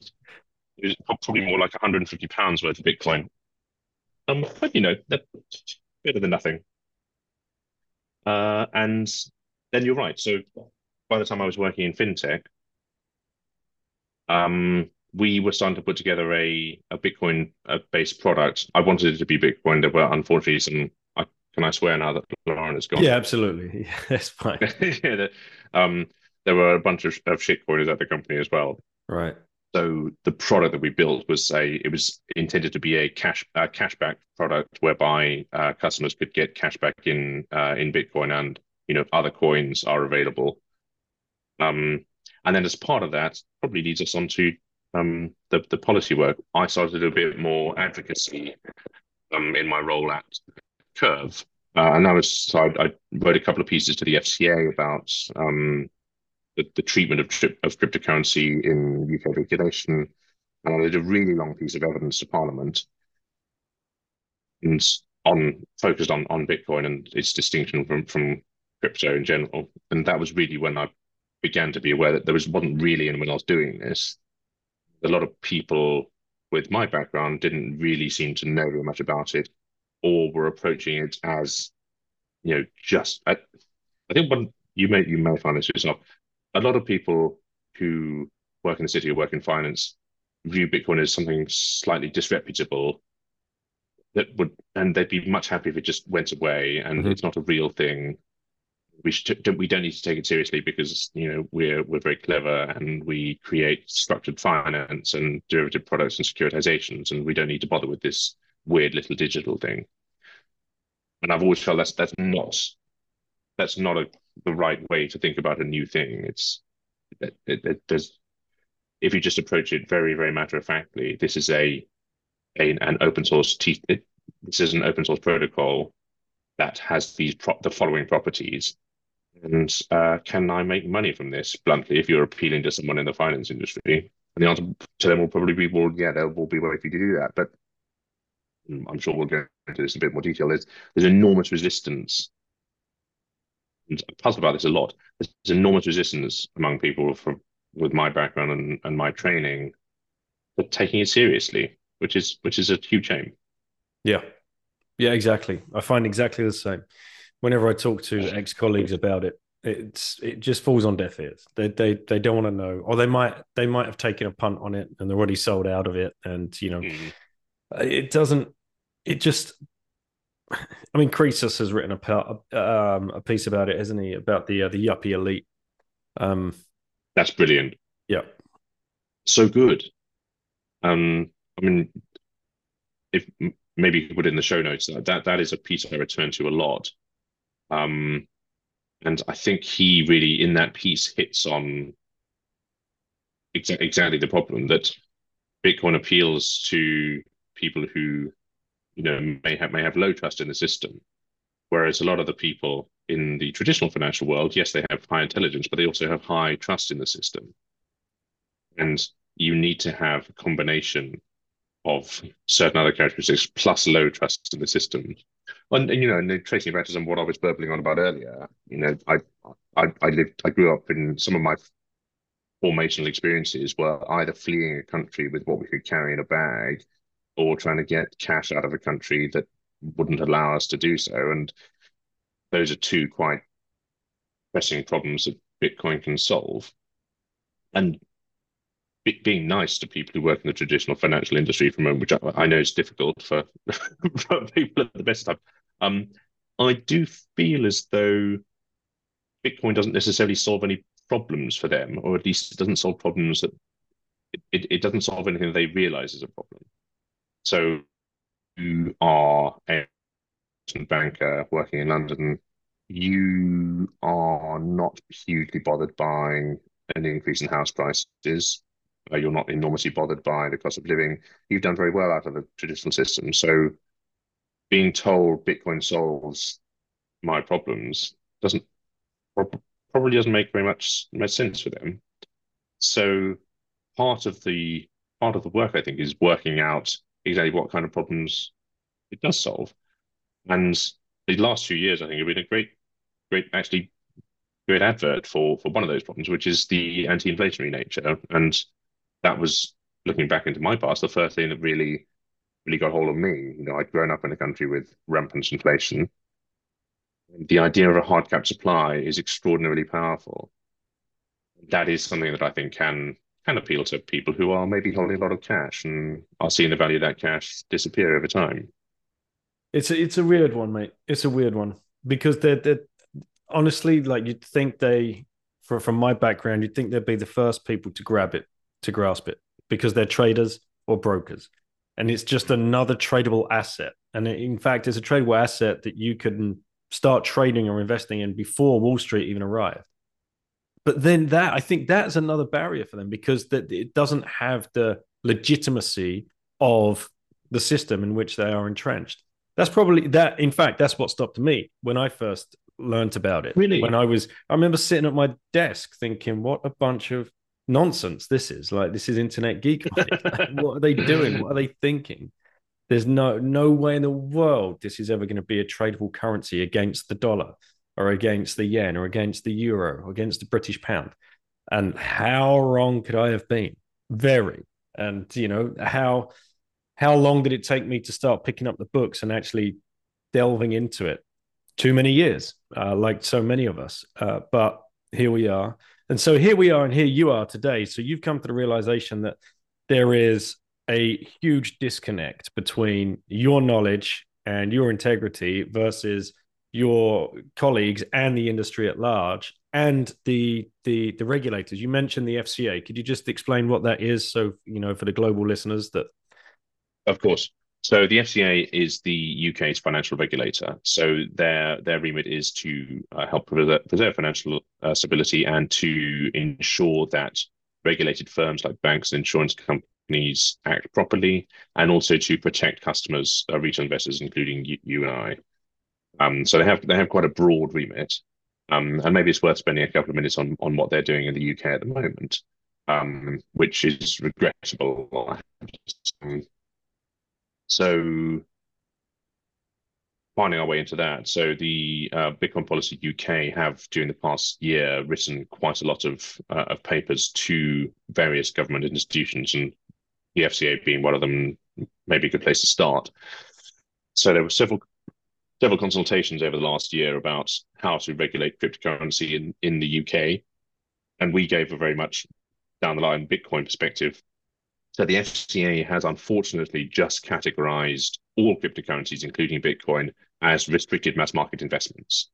it was probably more like 150 pounds worth of Bitcoin. Um, but you know, better than nothing. Uh, and then you're right. So by the time I was working in fintech, um, we were starting to put together a a Bitcoin based product. I wanted it to be Bitcoin. There were unfortunately some. I, can I swear now that Lauren has gone? Yeah, absolutely. Yeah, that's fine. yeah, um, there were a bunch of, of shitcoiners at the company as well. Right. So the product that we built was a it was intended to be a cash a cashback product whereby uh, customers could get cashback in uh, in Bitcoin and you know other coins are available. Um, and then as part of that, probably leads us on to um, the the policy work. I started a bit more advocacy um, in my role at Curve, uh, and that was so I, I, wrote a couple of pieces to the FCA about um, the, the treatment of, tri- of cryptocurrency in UK regulation. And I did a really long piece of evidence to Parliament and on focused on, on Bitcoin and its distinction from, from crypto in general. And that was really when I began to be aware that there was wasn't really anyone else doing this. A lot of people with my background didn't really seem to know very much about it or were approaching it as, you know, just I, I think one you may you may find this yourself a lot of people who work in the city or work in finance view Bitcoin as something slightly disreputable that would and they'd be much happy if it just went away and mm-hmm. it's not a real thing. We should we don't need to take it seriously because you know we're we're very clever and we create structured finance and derivative products and securitizations and we don't need to bother with this weird little digital thing. And I've always felt that's that's not that's not a the right way to think about a new thing. It's it, it, it does if you just approach it very very matter of factly. This is a, a an open source t- this is an open source protocol that has these pro- the following properties. And uh, can I make money from this? Bluntly, if you're appealing to someone in the finance industry, and the answer to them will probably be, well, yeah, there will be a way for you to do that. But mm, I'm sure we'll go into this in a bit more detail. There's there's enormous resistance and I puzzle about this a lot. There's enormous resistance among people from with my background and, and my training but taking it seriously, which is which is a huge shame. Yeah. Yeah, exactly. I find exactly the same. Whenever I talk to ex-colleagues about it, it's it just falls on deaf ears. They they they don't want to know, or they might they might have taken a punt on it and they're already sold out of it, and you know, mm. it doesn't. It just I mean, Croesus has written a, um, a piece about it, hasn't he? About the uh, the yuppie elite. Um, That's brilliant. Yeah, so good. Um, I mean, if maybe you put in the show notes that that, that is a piece I return to a lot. Um, and I think he really in that piece hits on exa- exactly the problem that Bitcoin appeals to people who you know may have may have low trust in the system. Whereas a lot of the people in the traditional financial world yes they have high intelligence but they also have high trust in the system. And you need to have a combination of certain other characteristics plus low trust in the system and, and you know and tracing back to some what i was burbling on about earlier you know I, I i lived i grew up in some of my formational experiences were either fleeing a country with what we could carry in a bag or trying to get cash out of a country that wouldn't allow us to do so. And those are two quite pressing problems that Bitcoin can solve. And being nice to people who work in the traditional financial industry from which I, I know is difficult for, for people at the best time. Um, I do feel as though Bitcoin doesn't necessarily solve any problems for them, or at least it doesn't solve problems that it, it doesn't solve anything they realize is a problem. So you are a banker working in London, you are not hugely bothered by an increase in house prices. Uh, you're not enormously bothered by the cost of living. You've done very well out of the traditional system. So being told Bitcoin solves my problems doesn't probably doesn't make very much much sense for them. So part of the part of the work I think is working out exactly what kind of problems it does solve. And the last few years, I think, have been a great, great, actually, great advert for for one of those problems, which is the anti-inflationary nature. And that was looking back into my past, the first thing that really, really got hold of me. You know, I'd grown up in a country with rampant inflation. The idea of a hard cap supply is extraordinarily powerful. That is something that I think can can appeal to people who are maybe holding a lot of cash and are seeing the value of that cash disappear over time. It's a, it's a weird one, mate. It's a weird one because they're, they're honestly like you'd think they, from from my background, you'd think they'd be the first people to grab it, to grasp it, because they're traders or brokers, and it's just another tradable asset. And in fact, it's a tradable asset that you can start trading or investing in before Wall Street even arrived but then that I think that's another barrier for them because that it doesn't have the legitimacy of the system in which they are entrenched. That's probably that. In fact, that's what stopped me when I first learned about it. Really? When I was, I remember sitting at my desk thinking, "What a bunch of nonsense this is! Like this is internet geek. what are they doing? What are they thinking?" There's no no way in the world this is ever going to be a tradable currency against the dollar or against the yen or against the euro or against the British pound. And how wrong could I have been? Very. And you know, how how long did it take me to start picking up the books and actually delving into it? Too many years, uh, like so many of us. Uh, but here we are. And so here we are, and here you are today. So you've come to the realization that there is a huge disconnect between your knowledge and your integrity versus your colleagues and the industry at large and the the the regulators. You mentioned the FCA could you just explain what that is so you know for the global listeners that of course so the FCA is the UK's financial regulator. So their their remit is to uh, help preserve, financial uh, stability and to ensure that regulated firms like banks and insurance companies act properly and also to protect customers uh, retail investors including you, you and I. Um, so they have they have quite a broad remit, um, and maybe it's worth spending a couple of minutes on on what they're doing in the UK at the moment, um, which is regrettable. So finding our way into that. So the uh, Bitcoin Policy UK have during the past year written quite a lot of uh, of papers to various government institutions, and the FCA being one of them, maybe a good place to start. So there were several several consultations over the last year about how to regulate cryptocurrency in, in the UK. And we gave a very much down the line Bitcoin perspective. So the FCA has unfortunately just categorized all cryptocurrencies, including Bitcoin, as restricted mass market investments.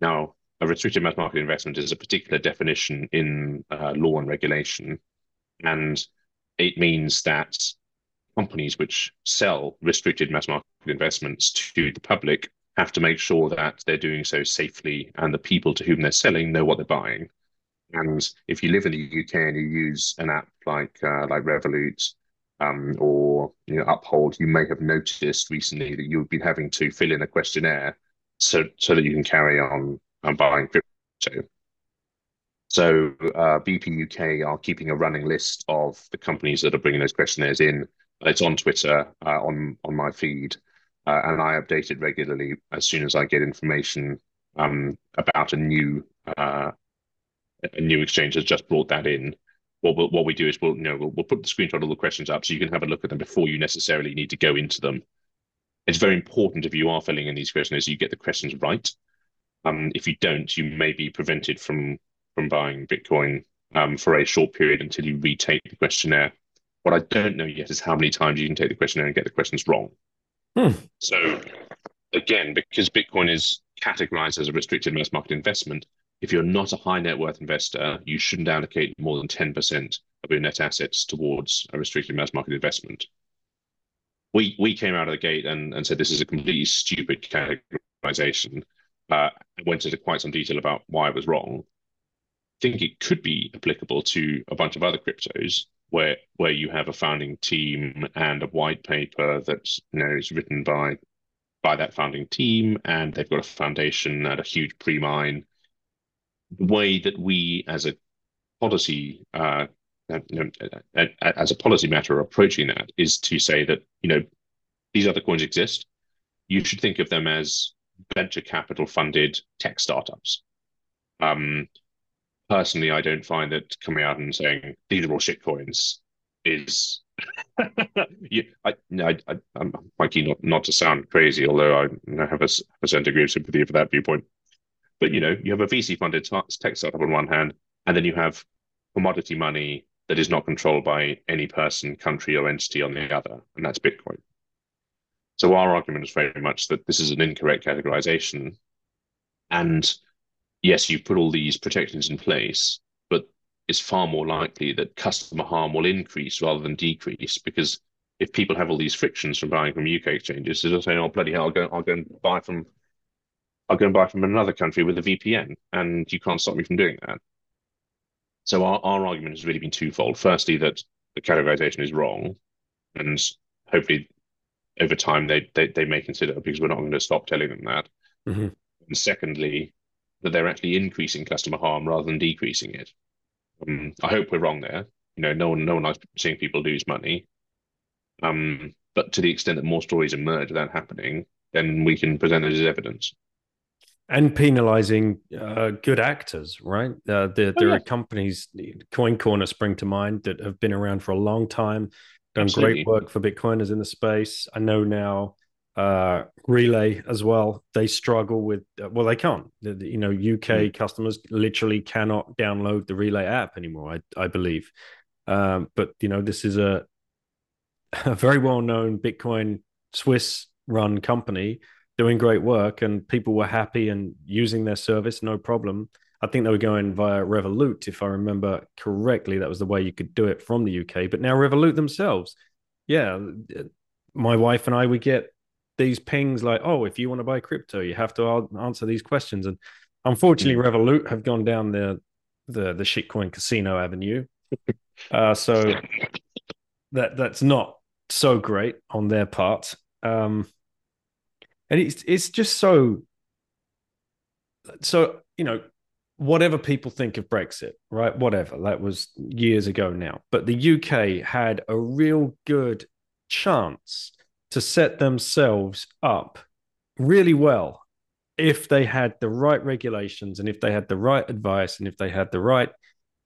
Now, a restricted mass market investment is a particular definition in uh, law and regulation. And it means that companies which sell restricted mass market investments to the public have to make sure that they're doing so safely and the people to whom they're selling know what they're buying. And if you live in the UK and you use an app like uh, like Revolut um, or you know Uphold, you may have noticed recently that you've been having to fill in a questionnaire so so that you can carry on um, buying crypto. So uh, BP UK are keeping a running list of the companies that are bringing those questionnaires in it's on Twitter, uh, on on my feed, uh, and I update it regularly as soon as I get information um, about a new uh, a new exchange has just brought that in, what we'll, what we do is we'll you know we'll, we'll put the screenshot of the questions up so you can have a look at them before you necessarily need to go into them. It's very important if you are filling in these questions you get the questions right. Um, if you don't, you may be prevented from from buying Bitcoin um, for a short period until you retake the questionnaire. What I don't know yet is how many times you can take the questionnaire and get the questions wrong. Hmm. So again, because Bitcoin is categorized as a restricted mass market investment, if you're not a high net worth investor, you shouldn't allocate more than 10% of your net assets towards a restricted mass market investment. We we came out of the gate and, and said this is a completely stupid categorization. Uh, went into quite some detail about why it was wrong. I think it could be applicable to a bunch of other cryptos where where you have a founding team and a white paper that's you know is written by by that founding team and they've got a foundation and a huge pre-mine the way that we as a policy uh, you know, as a policy matter are approaching that is to say that you know these other coins exist you should think of them as venture capital funded tech startups um, personally i don't find that coming out and saying these are all shit coins is yeah, I, I, I, am quite keen not, not to sound crazy, although I have a, a certain degree of sympathy for that viewpoint. But you know, you have a VC funded tech startup on one hand, and then you have commodity money that is not controlled by any person, country, or entity on the other, and that's Bitcoin. So our argument is very much that this is an incorrect categorization, and yes, you put all these protections in place, but it's far more likely that customer harm will increase rather than decrease because if people have all these frictions from buying from UK exchanges, they'll say, "Oh bloody hell, I'll go, I'll go and buy from I'll go and buy from another country with a VPN, and you can't stop me from doing that. So our, our argument has really been twofold. Firstly, that the categorization is wrong, and hopefully over time they they, they may consider it because we're not going to stop telling them that. Mm-hmm. And secondly, that they're actually increasing customer harm rather than decreasing it. Um, I hope we're wrong there. You know, no one no one likes seeing people lose money. Um, but to the extent that more stories emerge of that happening, then we can present it as evidence and penalizing uh, good actors, right? Uh, there, oh, there yeah. are companies, Coin Corner spring to mind, that have been around for a long time, done Absolutely. great work for Bitcoiners in the space. I know now uh, Relai as well. They struggle with, uh, well, they can't. The, you know, UK mm. customers literally cannot download the Relai app anymore. I, I believe. Um, but you know, this is a, a very well known Bitcoin Swiss run company doing great work and people were happy and using their service, no problem. I think they were going via Revolut, if I remember correctly. That was the way you could do it from the UK. But now Revolut themselves, yeah, my wife and I, we get these pings like, oh, if you want to buy crypto, you have to answer these questions. And unfortunately, mm. Revolut have gone down the the the shitcoin casino avenue. uh, so that that's not so great on their part. Um, and it's it's just so so you know whatever people think of brexit right? Whatever. That was years ago now. But the uk had a real good chance to set themselves up really well if they had the right regulations and if they had the right advice and if they had the right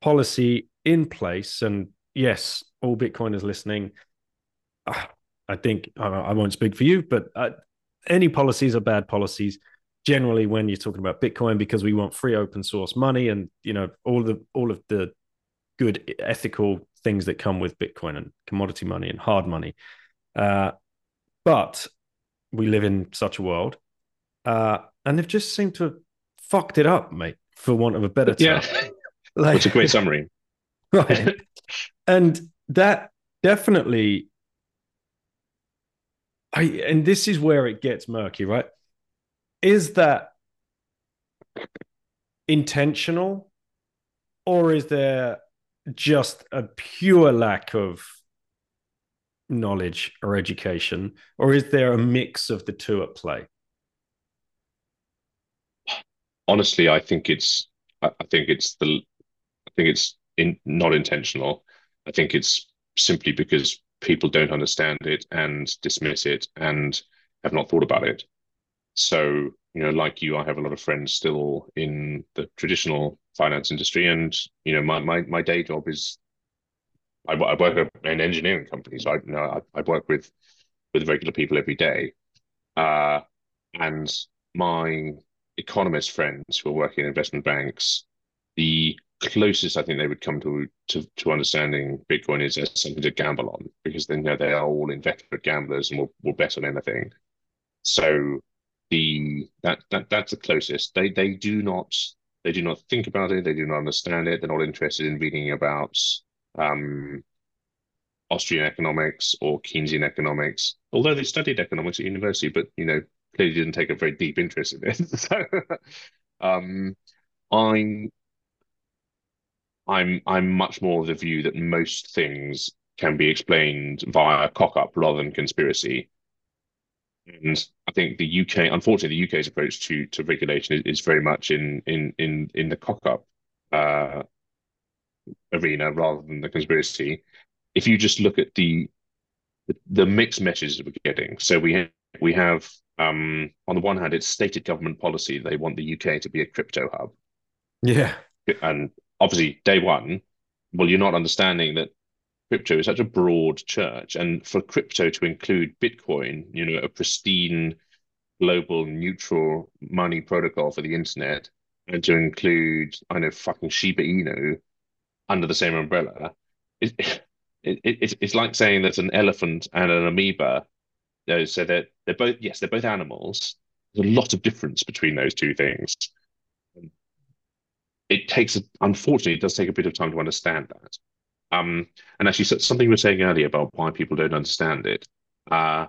policy in place. And yes all bitcoiners listening. Ah, I think i won't speak for you but any policies are bad policies generally when you're talking about bitcoin because we want free open source money and you know all the all of the good ethical things that come with bitcoin and commodity money and hard money. Uh, but we live in such a world uh, and they've just seemed to have fucked it up mate for want of a better term yeah. like, that's a great summary. right. And that definitely I and this is where it gets murky, right? Is that intentional or is there just a pure lack of knowledge or education or is there a mix of the two at play honestly i think it's i think it's the i think it's in, not intentional i think it's simply because people don't understand it and dismiss it and have not thought about it. So, you know, like you, I have a lot of friends still in the traditional finance industry, and you know, my my my day job is I, I work at an engineering company, so I you know I, I work with with regular people every day, uh, and my economist friends who are working in investment banks, the closest I think they would come to to, to understanding Bitcoin is as something to gamble on because they know they are all inveterate gamblers and will, will bet on anything. So the that that that's the closest. They they do not they do not think about it. They do not understand it. They're not interested in reading about um, Austrian economics or Keynesian economics, although they studied economics at university, but you know clearly didn't take a very deep interest in it. so um, I'm I'm I'm much more of the view that most things can be explained via cock up rather than conspiracy. And I think the UK, unfortunately, the UK's approach to to regulation is, is very much in in in in the cock up uh, arena rather than the conspiracy. If you just look at the the, the mixed messages that we're getting, so we have, we have um, on the one hand, it's stated government policy they want the UK to be a crypto hub. Yeah, and obviously day one, well, you're not understanding that crypto is such a broad church, and for crypto to include Bitcoin, you know, a pristine global neutral money protocol for the internet, and to include, I know, fucking Shiba Inu under the same umbrella, it, it, it, it's like saying that an elephant and an amoeba, you know, so that they're both, yes, they're both animals. There's a lot of difference between those two things it takes, unfortunately, it does take a bit of time to understand that. Um, and actually, something you were saying earlier about why people don't understand it. Uh,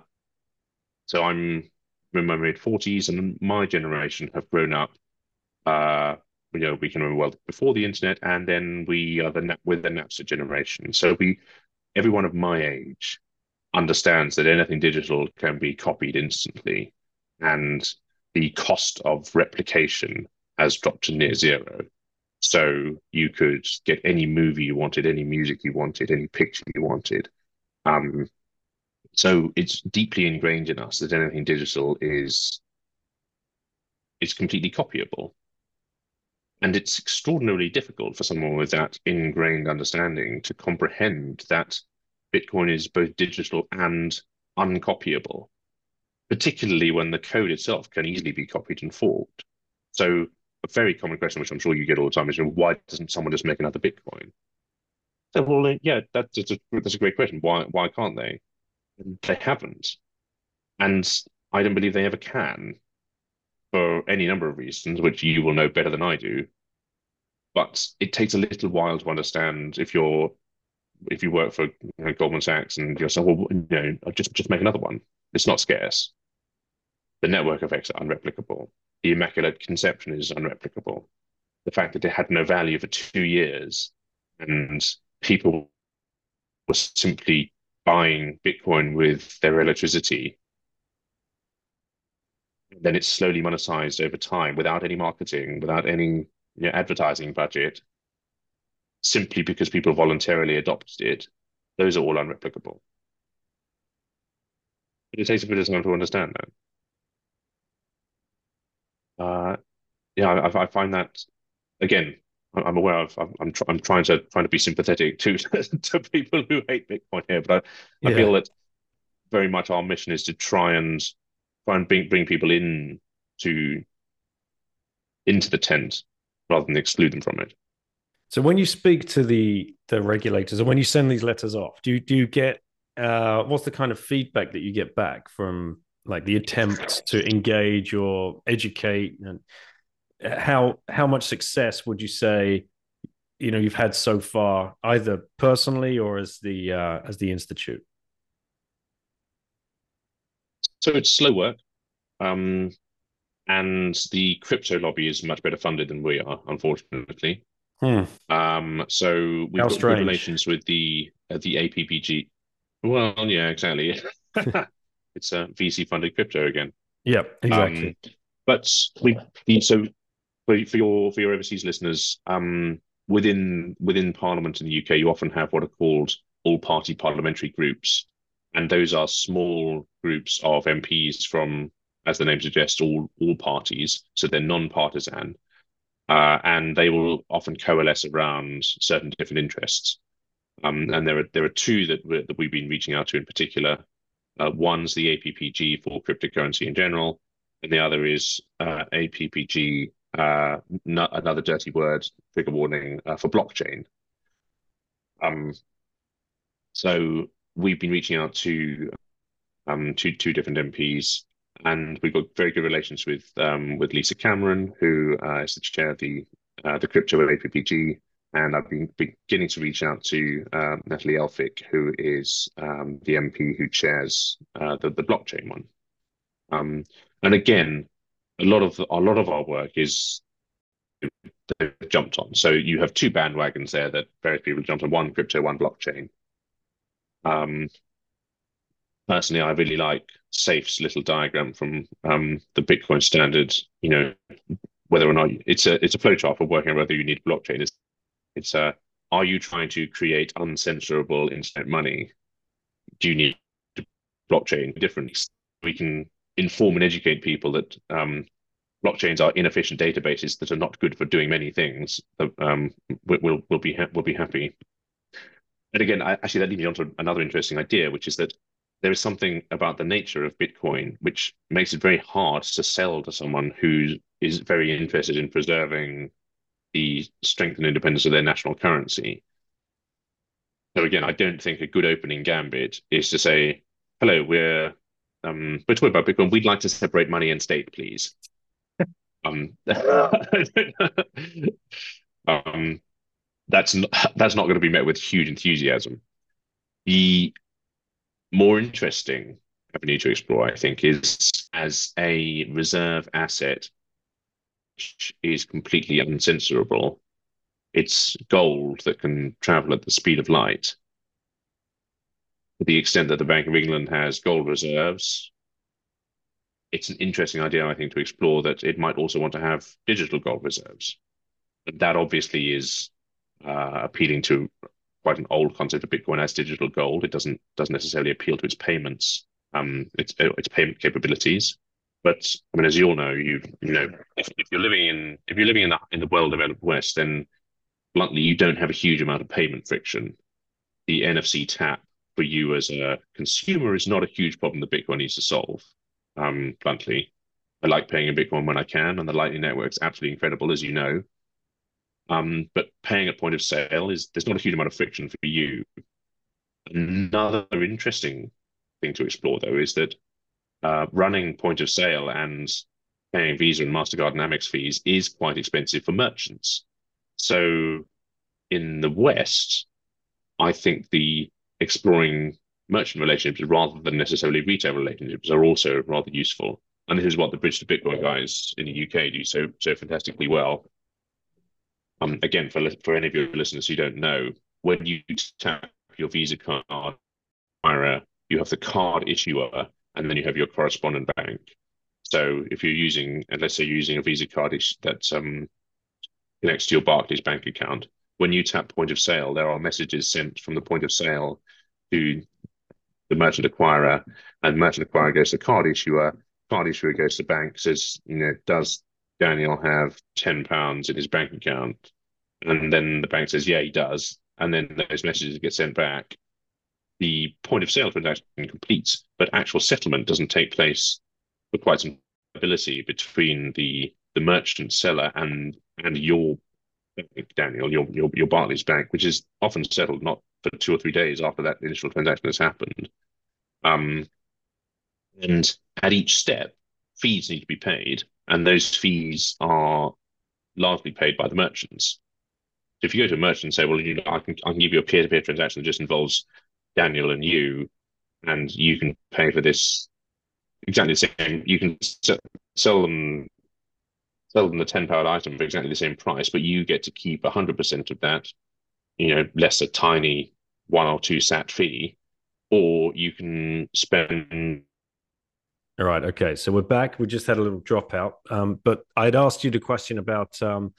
so I'm in my mid 40s, and my generation have grown up. Uh, you know, we can remember well before the internet, and then we are the with the Napster generation. So we, everyone of my age, understands that anything digital can be copied instantly, and the cost of replication has dropped to near zero. So you could get any movie you wanted, any music you wanted, any picture you wanted. Um, so it's deeply ingrained in us that anything digital is is completely copyable. And it's extraordinarily difficult for someone with that ingrained understanding to comprehend that Bitcoin is both digital and uncopyable, particularly when the code itself can easily be copied and forked. So a very common question, which I'm sure you get all the time, is why doesn't someone just make another Bitcoin? So, well, yeah, that's a, that's a great question. Why why can't they? They haven't, and I don't believe they ever can, for any number of reasons, which you will know better than I do. But it takes a little while to understand if you're if you work for you know, Goldman Sachs and you're saying, well, you know, just just make another one. It's not scarce. The network effects are unreplicable the Immaculate Conception is unreplicable. The fact that it had no value for two years and people were simply buying Bitcoin with their electricity. Then it's slowly monetized over time without any marketing, without any you know, advertising budget, simply because people voluntarily adopted it. Those are all unreplicable. But it takes a bit of time to understand that uh, yeah, I, I find that again. I'm aware of. I'm I'm, tr- I'm trying to trying to be sympathetic to to people who hate Bitcoin here, but I, yeah. Feel that very much our mission is to try and try and bring bring people in to into the tent rather than exclude them from it. So when you speak to the the regulators or when you send these letters off, do you do you get uh, what's the kind of feedback that you get back from like the attempt to engage or educate and how how much success would you say you know you've had so far either personally or as the uh, as the institute so it's slow work um, and the crypto lobby is much better funded than we are unfortunately hmm. um, so we've how got strange. good relations with the uh, the appg well yeah exactly it's a VC funded crypto again. Yeah, exactly. Um, but we so for, for your for your overseas listeners, um, within within Parliament in the UK, you often have what are called all party parliamentary groups, and those are small groups of MPs from, as the name suggests, all all parties. So they're non partisan. uh, and they will often coalesce around certain different interests. Um, and there are there are two that that we've been reaching out to in particular. Uh, one's the APPG for cryptocurrency in general, and the other is uh, APPG, uh, another dirty word, trigger warning uh, for blockchain. Um, so we've been reaching out to um, two two different MPs, and we've got very good relations with um, with Lisa Cameron, who uh, is the chair of the uh, the crypto APPG, and I've been beginning to reach out to uh, Natalie Elphicke, who is um, the MP who chairs uh, the the blockchain one. Um, and again, a lot of a lot of our work is jumped on. So you have two bandwagons there that various people jumped on: one crypto, one blockchain. Um, personally, I really like Saif's little diagram from um, the Bitcoin standard. You know, whether or not it's a it's a flowchart for working out whether you need blockchain. It's it's a are you trying to create uncensorable internet money? Do you need blockchain? Different. We can inform and educate people that um, blockchains are inefficient databases that are not good for doing many things. Um, we'll we'll be we'll be happy. And again, I, actually, that leads me on to another interesting idea, which is that there is something about the nature of Bitcoin which makes it very hard to sell to someone who is very interested in preserving the strength and independence of their national currency. So again, I don't think a good opening gambit is to say, "Hello, we're um, we're talking about Bitcoin. We'd like to separate money and state, please." um, um, that's not, that's not going to be met with huge enthusiasm. The more interesting avenue to explore, I think, is as a reserve asset, which is completely uncensorable. It's gold that can travel at the speed of light. To the extent that the Bank of England has gold reserves, it's an interesting idea, I think, to explore that it might also want to have digital gold reserves. That obviously is uh, appealing to quite an old concept of Bitcoin as digital gold. It doesn't doesn't necessarily appeal to its payments, um, its its payment capabilities. But I mean, as you all know, you you know, if, if you're living in if you're living in the in the well developed West, then bluntly, you don't have a huge amount of payment friction. The NFC tap for you as a consumer is not a huge problem that Bitcoin needs to solve. Um, bluntly, I like paying in Bitcoin when I can, and the Lightning Network is absolutely incredible, as you know. Um, but paying at point of sale is there's not a huge amount of friction for you. Another interesting thing to explore, though, is that uh, running point of sale and paying Visa and Mastercard and Amex fees is quite expensive for merchants. So in the West, I think the exploring merchant relationships rather than necessarily retail relationships are also rather useful. And this is what the Bridge to Bitcoin guys in the UK do so so fantastically well. Um, again, for for any of your listeners who don't know, when you tap your Visa card, you have the card issuer, and then you have your correspondent bank. So if you're using, and let's say you're using a Visa card that um, connects to your Barclays bank account, when you tap point of sale, there are messages sent from the point of sale to the merchant acquirer, and merchant acquirer goes to card issuer. Card issuer goes to bank, says, you know, does Daniel have ten pounds in his bank account? And then the bank says, yeah, he does. And then those messages get sent back. The point of sale transaction completes, but actual settlement doesn't take place for quite some ability between the the merchant seller and and your Daniel, your your your Barclays bank, which is often settled not for two or three days after that initial transaction has happened. Um, and at each step, fees need to be paid, and those fees are largely paid by the merchants. So if you go to a merchant and say, "Well, you know, I can I can give you a peer-to-peer transaction that just involves Daniel and you, and you can pay for this exactly the same. You can sell them sell them the ten pound item for exactly the same price, but you get to keep hundred percent of that. You know, less a tiny one or two sat fee, or you can spend all right. Okay. So we're back. We just had a little dropout. Um, but I'd asked you the question about um,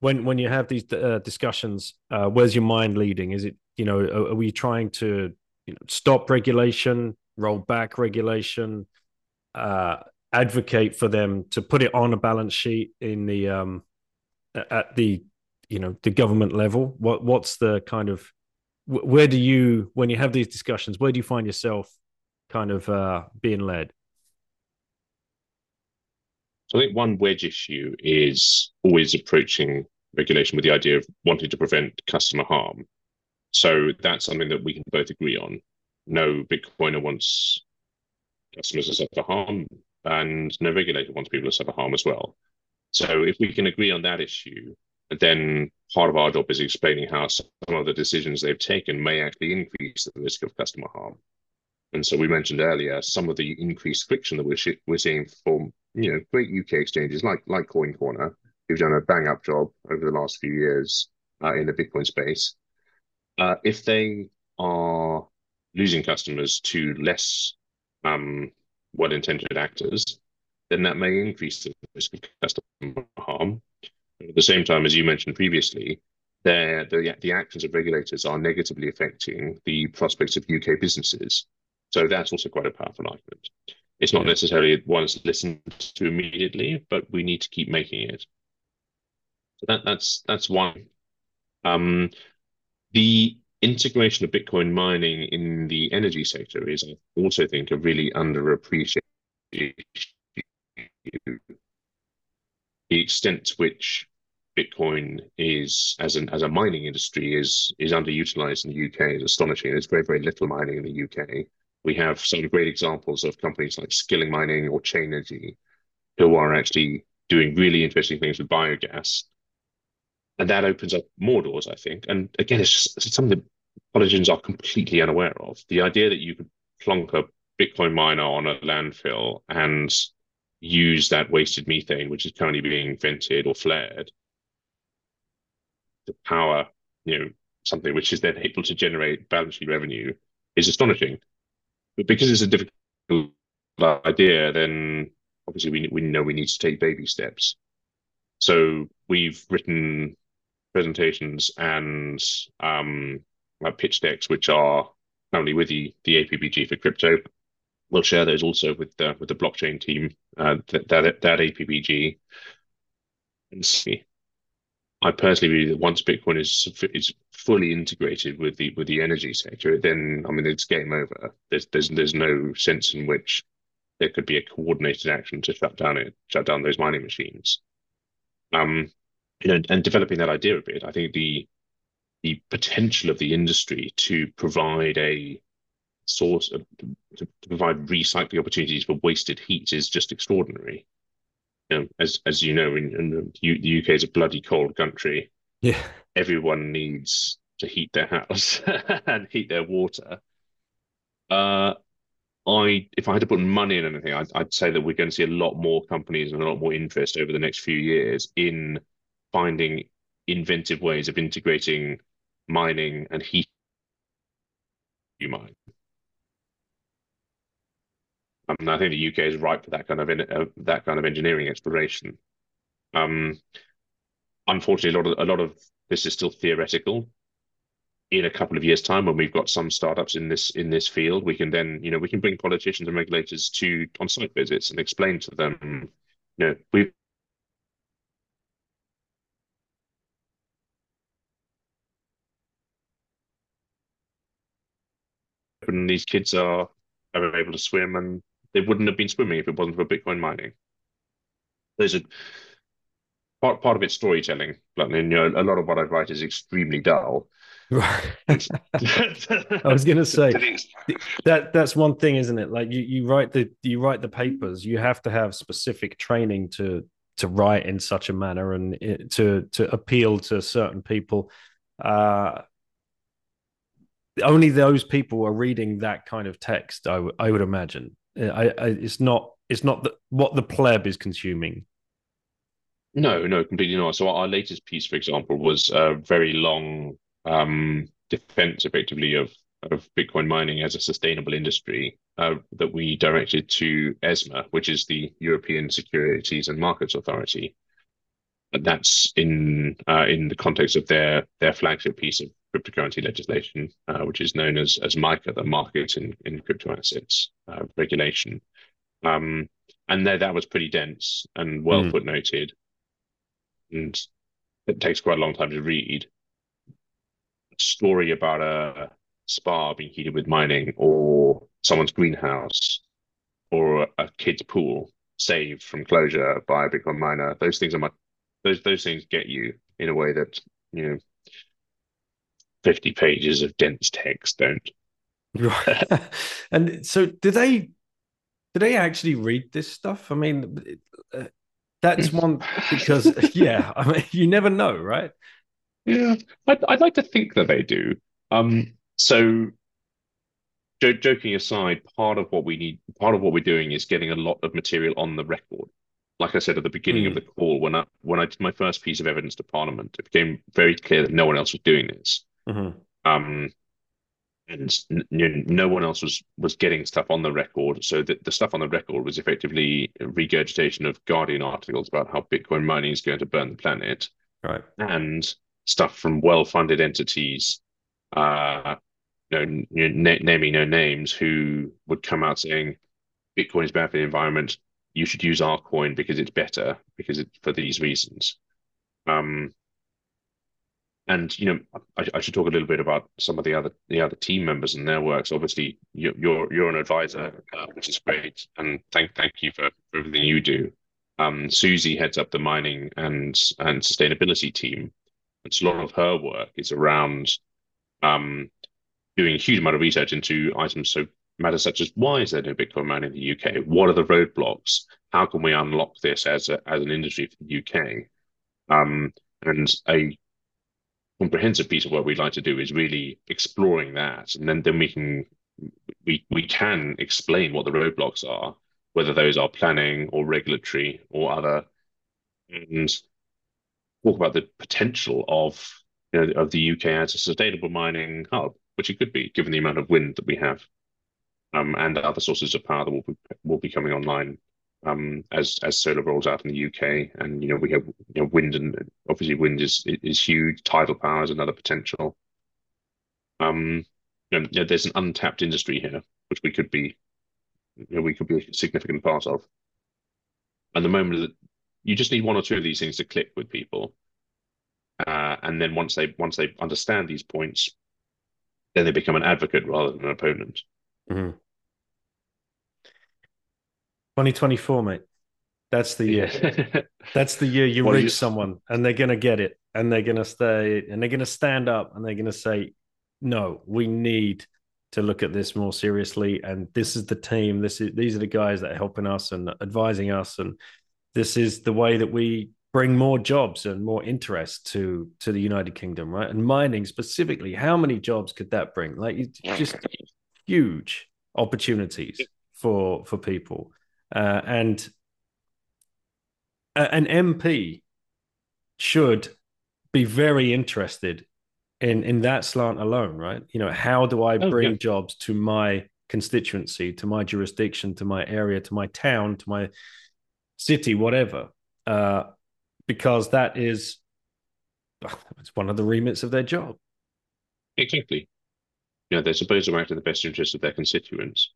when when you have these uh, discussions, uh, where's your mind leading? Is it you know are, are we trying to you know, stop regulation, roll back regulation, uh, advocate for them to put it on a balance sheet in the um, at the you know the government level? What what's the kind of where do you when you have these discussions? Where do you find yourself kind of uh, being led? So I think one wedge issue is always approaching regulation with the idea of wanting to prevent customer harm. So that's something that we can both agree on. No Bitcoiner wants customers to suffer harm, and no regulator wants people to suffer harm as well. So if we can agree on that issue, then part of our job is explaining how some of the decisions they've taken may actually increase the risk of customer harm. And so we mentioned earlier some of the increased friction that we're, we're seeing from you know great UK exchanges like like CoinCorner, who've done a bang up job over the last few years uh, in the Bitcoin space. Uh, if they are losing customers to less um, well-intentioned actors, then that may increase the risk of customer harm. But at the same time, as you mentioned previously, the, the actions of regulators are negatively affecting the prospects of UK businesses. So that's also quite a powerful argument. It's not necessarily one that's listened to immediately, but we need to keep making it. So that, that's that's one. Um, the integration of Bitcoin mining in the energy sector is, I also think, a really underappreciated issue. The extent to which Bitcoin is as an as a mining industry is is underutilized in the UK is astonishing. There's very very little mining in the UK. We have some great examples of companies like Skilling Mining or Chain Energy, who are actually doing really interesting things with biogas and that opens up more doors, I think. And again, it's just it's something that politicians are completely unaware of. The idea that you could plonk a Bitcoin miner on a landfill and use that wasted methane, which is currently being vented or flared, to power, you know, something which is then able to generate balance sheet revenue is astonishing. But because it's a difficult idea, then obviously we we know we need to take baby steps. So we've written presentations and um, pitch decks, which are not only with the, the APPG for crypto. We'll share those also with the with the blockchain team. Uh, that that that APPG. And see, I personally believe that once Bitcoin is is fully integrated with the with the energy sector, then I mean it's game over. There's there's there's no sense in which there could be a coordinated action to shut down it, shut down those mining machines. Um, you know, and developing that idea a bit, I think the the potential of the industry to provide a source of, to, to provide recycling opportunities for wasted heat is just extraordinary. You know, as as you know, in, in the, the UK is a bloody cold country. Yeah, everyone needs to heat their house and heat their water. Uh, I, if I had to put money in anything, I'd, I'd say that we're going to see a lot more companies and a lot more interest over the next few years in finding inventive ways of integrating mining and heat you mine. Um, I think the UK is ripe for that kind of uh, that kind of engineering exploration. Um, unfortunately, a lot of a lot of this is still theoretical. In a couple of years' time, when we've got some startups in this in this field, we can then you know we can bring politicians and regulators to on site visits and explain to them, you know, we've and these kids are are able to swim, and they wouldn't have been swimming if it wasn't for Bitcoin mining. There's a part part of it's storytelling, but you know, a lot of what I write is extremely dull. Right. I was going to say that that's one thing, isn't it? Like you, you write the you write the papers, you have to have specific training to to write in such a manner and it, to to appeal to certain people. Uh, only those people are reading that kind of text. I, w- I would imagine. I, I, it's not. It's not the, what the pleb is consuming. No, no, completely not. So our latest piece, for example, was a very long um, defense, effectively, of of Bitcoin mining as a sustainable industry uh, that we directed to ESMA, which is the European Securities and Markets Authority. And that's in uh, in the context of their their flagship piece of cryptocurrency legislation, uh, which is known as as MiCA, the Market in, in Crypto Assets uh, Regulation. Um, and there, that was pretty dense and well mm. footnoted. And it takes quite a long time to read. A story about a spa being heated with mining, or someone's greenhouse, or a kid's pool saved from closure by a Bitcoin miner. Those things are much. Those those things get you in a way that you know. 50 pages of dense text don't Right. and so, do they do they actually read this stuff? I mean, uh, that's one because yeah, I mean, you never know, right? Yeah, I'd, I'd like to think that they do. Um, so joking aside, part of what we need, part of what we're doing is getting a lot of material on the record. Like I said at the beginning mm. of the call, when I when I did my first piece of evidence to Parliament, it became very clear that no one else was doing this. Mm-hmm. Um, and no one else was was getting stuff on the record. So the, the stuff on the record was effectively regurgitation of Guardian articles about how Bitcoin mining is going to burn the planet, right? And stuff from well-funded entities, uh, you know, na- naming no names, who would come out saying Bitcoin is bad for the environment. You should use our coin because it's better because it's for these reasons. Um, and you know, I, I, should talk a little bit about some of the other the other team members and their works. Obviously, you're you're, an advisor, uh, which is great, and thank thank you for, for everything you do. Um, Susie heads up the mining and and sustainability team. It's a lot of her work is around um, doing a huge amount of research into items so matters such as why is there no Bitcoin mining in the UK? What are the roadblocks? How can we unlock this as a, as an industry for the UK? Um, and a comprehensive piece of work we'd like to do is really exploring that, and then then we can we we can explain what the roadblocks are, whether those are planning or regulatory or other, and talk about the potential of you know, of the UK as a sustainable mining hub, which it could be given the amount of wind that we have, um, and other sources of power that will be, will be coming online um, as as solar rolls out in the UK, and you know we have you know wind and obviously wind is is huge. Tidal power is another potential. Um, you know, there's an untapped industry here which we could be, you know, we could be a significant part of. And the moment that you just need one or two of these things to click with people, uh, and then once they once they understand these points, then they become an advocate rather than an opponent. Mm-hmm. 2024, mate. That's the year. That's the year you reach you... someone and they're going to get it and they're going to stay and they're going to stand up and they're going to say, no, we need to look at this more seriously. And this is the team. This is these are the guys that are helping us and advising us. And this is the way that we bring more jobs and more interest to to the United Kingdom, right? And mining specifically, how many jobs could that bring? Like just huge opportunities for for people. Uh, and an MP should be very interested in in that slant alone, right? You know, how do I oh, bring yeah. jobs to my constituency, to my jurisdiction, to my area, to my town, to my city, whatever? Uh, because that is it's one of the remits of their job. Exactly. You know, they're supposed to act in the best interest of their constituents.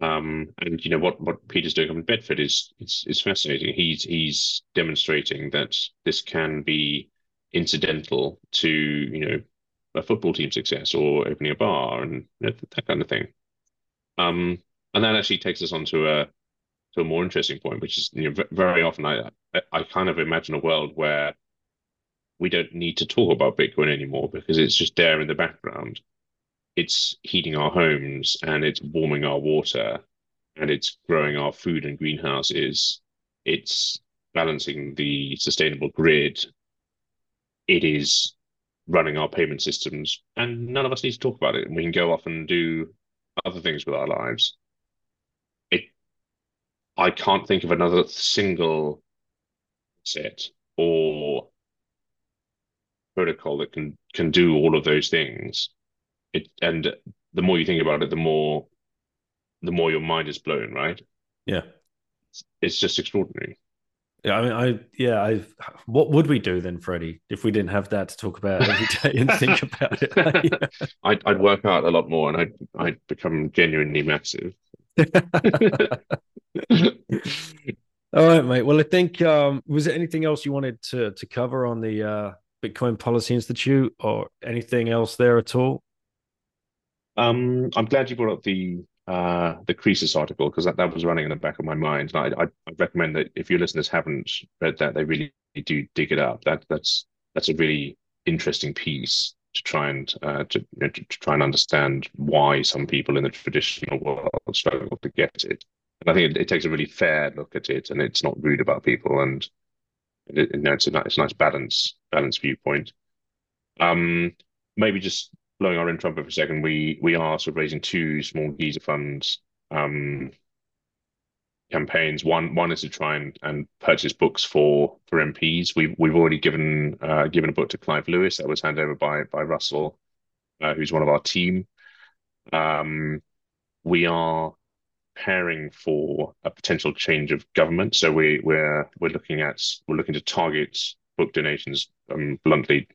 Um, and you know what what Peter's doing up in Bedford is is, is fascinating. He's he's demonstrating that this can be incidental to you know a football team success or opening a bar and you know, that kind of thing. Um, and that actually takes us on to a to a more interesting point, which is you know very often I I kind of imagine a world where we don't need to talk about Bitcoin anymore because it's just there in the background it's heating our homes and it's warming our water and it's growing our food and greenhouses. It's balancing the sustainable grid. It is running our payment systems, and none of us need to talk about it. And we can go off and do other things with our lives. It, I can't think of another single set or protocol that can can do all of those things it and the more you think about it, the more the more your mind is blown, right? Yeah. It's, it's just extraordinary. Yeah, I mean, I yeah, I. What would we do then, Freddie, if we didn't have that to talk about every day and think about it? yeah. I'd I'd work out a lot more, and I'd I'd become genuinely massive. All right, mate. Well, I think um, was there anything else you wanted to to cover on the uh, Bitcoin Policy Institute or anything else there at all? Um, I'm glad you brought up the uh, the Croesus article because that, that was running in the back of my mind. And I, I, recommend that if your listeners haven't read that, they really do dig it up. That that's that's a really interesting piece to try and uh, to, you know, to, to try and understand why some people in the traditional world struggle to get it. And I think it, it takes a really fair look at it, and it's not rude about people, and it, you know, it's a nice, it's a nice balance balance viewpoint. Um, maybe just blowing our own trumpet for a second, we we are sort of raising two small Geyser funds um, campaigns. One one is to try and, and purchase books for for MPs. We've we've already given uh, given a book to Clive Lewis that was handed over by by Russell, uh, who's one of our team. Um, we are preparing for a potential change of government. So we we're we're looking at we're looking to target book donations um, bluntly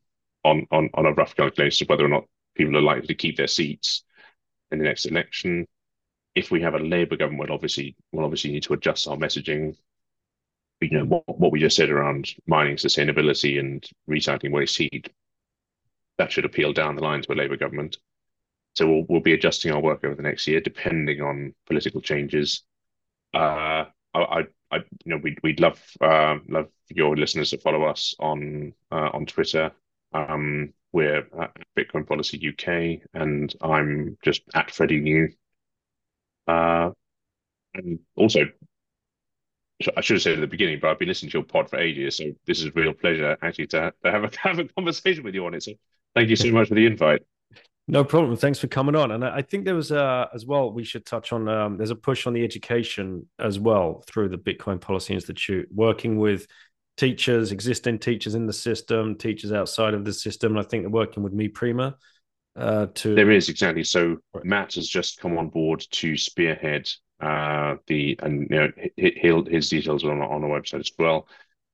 on on on a rough calculation of whether or not people are likely to keep their seats in the next election. If we have a Labour government, obviously we'll obviously need to adjust our messaging. You know what, what we just said around mining sustainability and recycling waste heat. That should appeal down the line to a Labour government. So we'll we'll be adjusting our work over the next year, depending on political changes. Uh, I, I, I you know, we'd we'd love uh, love your listeners to follow us on uh, on Twitter. Um, we're at Bitcoin Policy UK, and I'm just at Freddie New. Uh, and also, I should have said at the beginning, but I've been listening to your pod for ages, so this is a real pleasure actually to, have a have a conversation with you on it. So thank you so much for the invite. No problem. Thanks for coming on. And I think there was uh, as well. We should touch on. Um, there's a push on the education as well through the Bitcoin Policy Institute, working with teachers, existing teachers in the system, teachers outside of the system. And I think they're working with Mi Primer uh, to. There is exactly. So Matt has just come on board to spearhead uh, the, and you know, he'll, his details are on, on the website as well.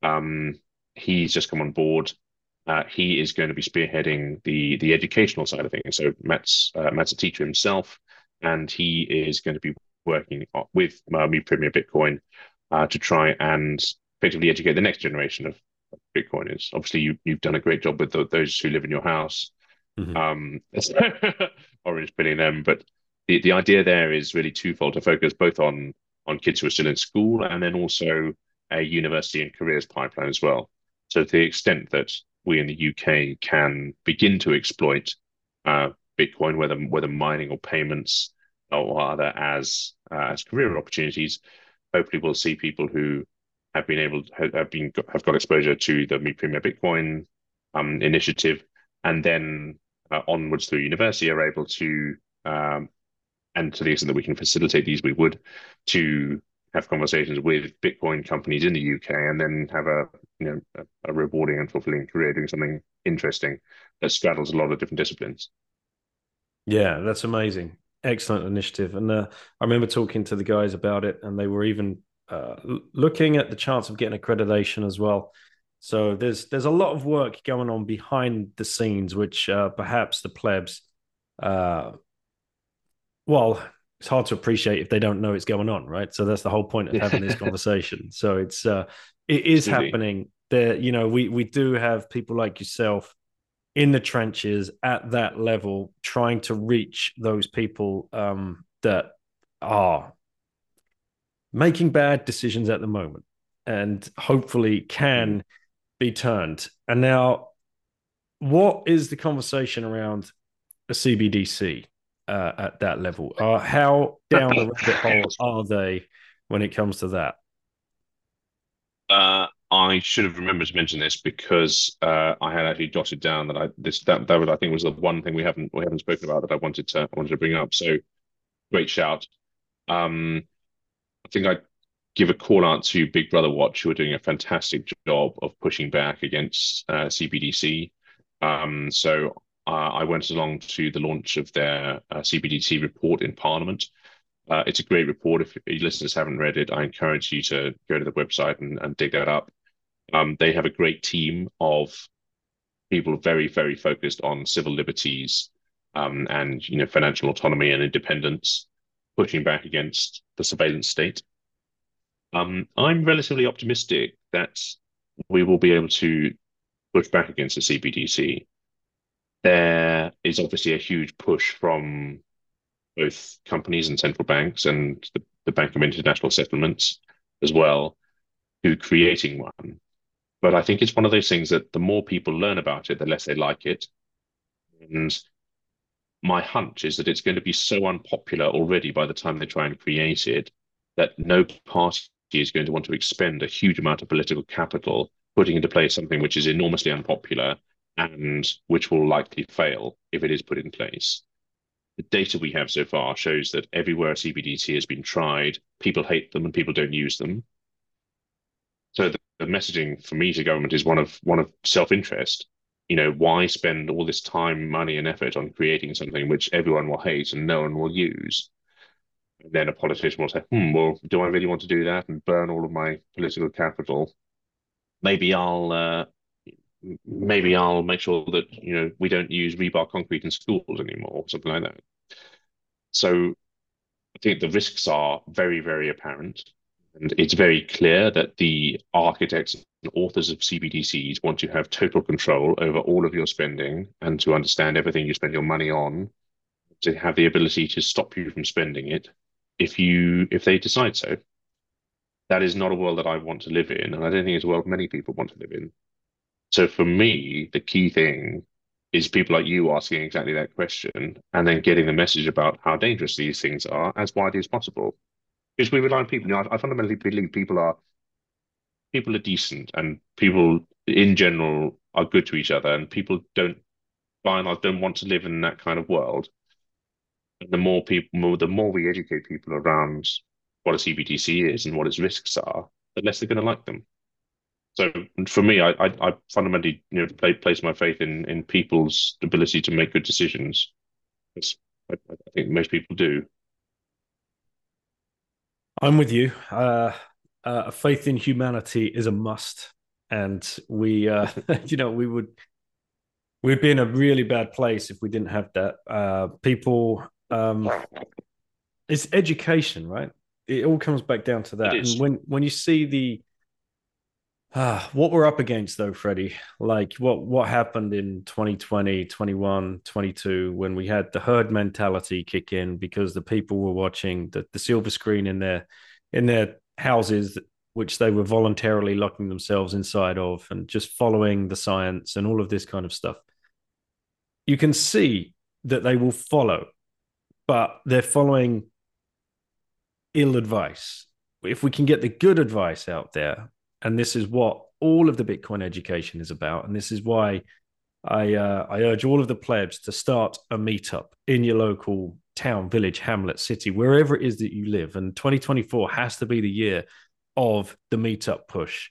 Um, he's just come on board. Uh, he is going to be spearheading the the educational side of things. So Matt's uh, Matt's a teacher himself, and he is going to be working with uh, Mi Primer Bitcoin uh, to try and effectively educate the next generation of Bitcoiners. Obviously, you you've done a great job with the, those who live in your house. Mm-hmm. Um, orange pilling them, but the, the idea there is really twofold to focus both on on kids who are still in school and then also a university and careers pipeline as well. So to the extent that we in the UK can begin to exploit uh, Bitcoin, whether whether mining or payments or other as uh, as career opportunities, hopefully we'll see people who have been able have been have got exposure to the Mi Primer Bitcoin um, initiative, and then uh, onwards through university are able to, um, and to the extent that we can facilitate these, we would to have conversations with Bitcoin companies in the UK, and then have a you know a, a rewarding and fulfilling career doing something interesting that straddles a lot of different disciplines. Yeah, that's amazing. Excellent initiative. And uh, I remember talking to the guys about it, and they were even uh, looking at the chance of getting accreditation as well. So there's there's a lot of work going on behind the scenes, which uh, perhaps the plebs, uh, well, it's hard to appreciate if they don't know it's going on, right? So that's the whole point of having this conversation. So it's uh, it is Absolutely. happening. There, you know, we we do have people like yourself in the trenches at that level, trying to reach those people um, that are making bad decisions at the moment and hopefully can mm-hmm. be turned. And now, what is the conversation around a CBDC uh, at that level? Uh, how down the rabbit hole are they when it comes to that? Uh, I should have remembered to mention this because uh, I had actually jotted down that I this that that was I think was the one thing we haven't we haven't spoken about that I wanted to I wanted to bring up. So great shout. Um, I think I give a call out to Big Brother Watch, who are doing a fantastic job of pushing back against uh, CBDC. Um, so uh, I went along to the launch of their uh, CBDC report in Parliament. Uh, it's a great report. If listeners haven't read it, I encourage you to go to the website and, and dig that up. Um, they have a great team of people very, very focused on civil liberties um, and you know financial autonomy and independence pushing back against the surveillance state. Um, I'm relatively optimistic that we will be able to push back against the CBDC. There is obviously a huge push from both companies and central banks and the, the Bank of International Settlements as well to creating one. But I think it's one of those things that the more people learn about it, the less they like it. And my hunch is that it's going to be so unpopular already by the time they try and create it that no party is going to want to expend a huge amount of political capital putting into place something which is enormously unpopular and which will likely fail if it is put in place. The data we have so far shows that everywhere a CBDC has been tried, people hate them and people don't use them. So the, the messaging for me to government is one of one of self-interest. You know, why spend all this time, money, and effort on creating something which everyone will hate and no one will use? And then a politician will say, "Hmm, well, do I really want to do that and burn all of my political capital? Maybe I'll uh, maybe I'll make sure that you know we don't use rebar concrete in schools anymore, or something like that." So I think the risks are very, very apparent. And it's very clear that the architects and authors of CBDCs want to have total control over all of your spending and to understand everything you spend your money on, to have the ability to stop you from spending it if you if they decide so. That is not a world that I want to live in, and I don't think it's a world many people want to live in. So for me, the key thing is people like you asking exactly that question and then getting the message about how dangerous these things are as widely as possible because we rely on people. You know, I, I fundamentally believe people are people are decent and people in general are good to each other, and people don't by and large don't want to live in that kind of world. And the more people, more, the more we educate people around what a CBDC is and what its risks are, the less they're going to like them. So for me, I, I, I fundamentally you know play, place my faith in in people's ability to make good decisions. I, I think most people do. I'm with you. Uh, uh, faith in humanity is a must, and we, uh, you know, we would we'd be in a really bad place if we didn't have that. Uh, people, um, it's education, right? It all comes back down to that. And when when you see the uh, what we're up against though, Freddie, like what what happened in 2020, 21, 22, when we had the herd mentality kick in because the people were watching the, the silver screen in their in their houses, which they were voluntarily locking themselves inside of and just following the science and all of this kind of stuff. You can see that they will follow, but they're following ill advice. If we can get the good advice out there, and this is what all of the Bitcoin education is about. And this is why I uh, I urge all of the plebs to start a meetup in your local town, village, hamlet, city, wherever it is that you live. And 2024 has to be the year of the meetup push,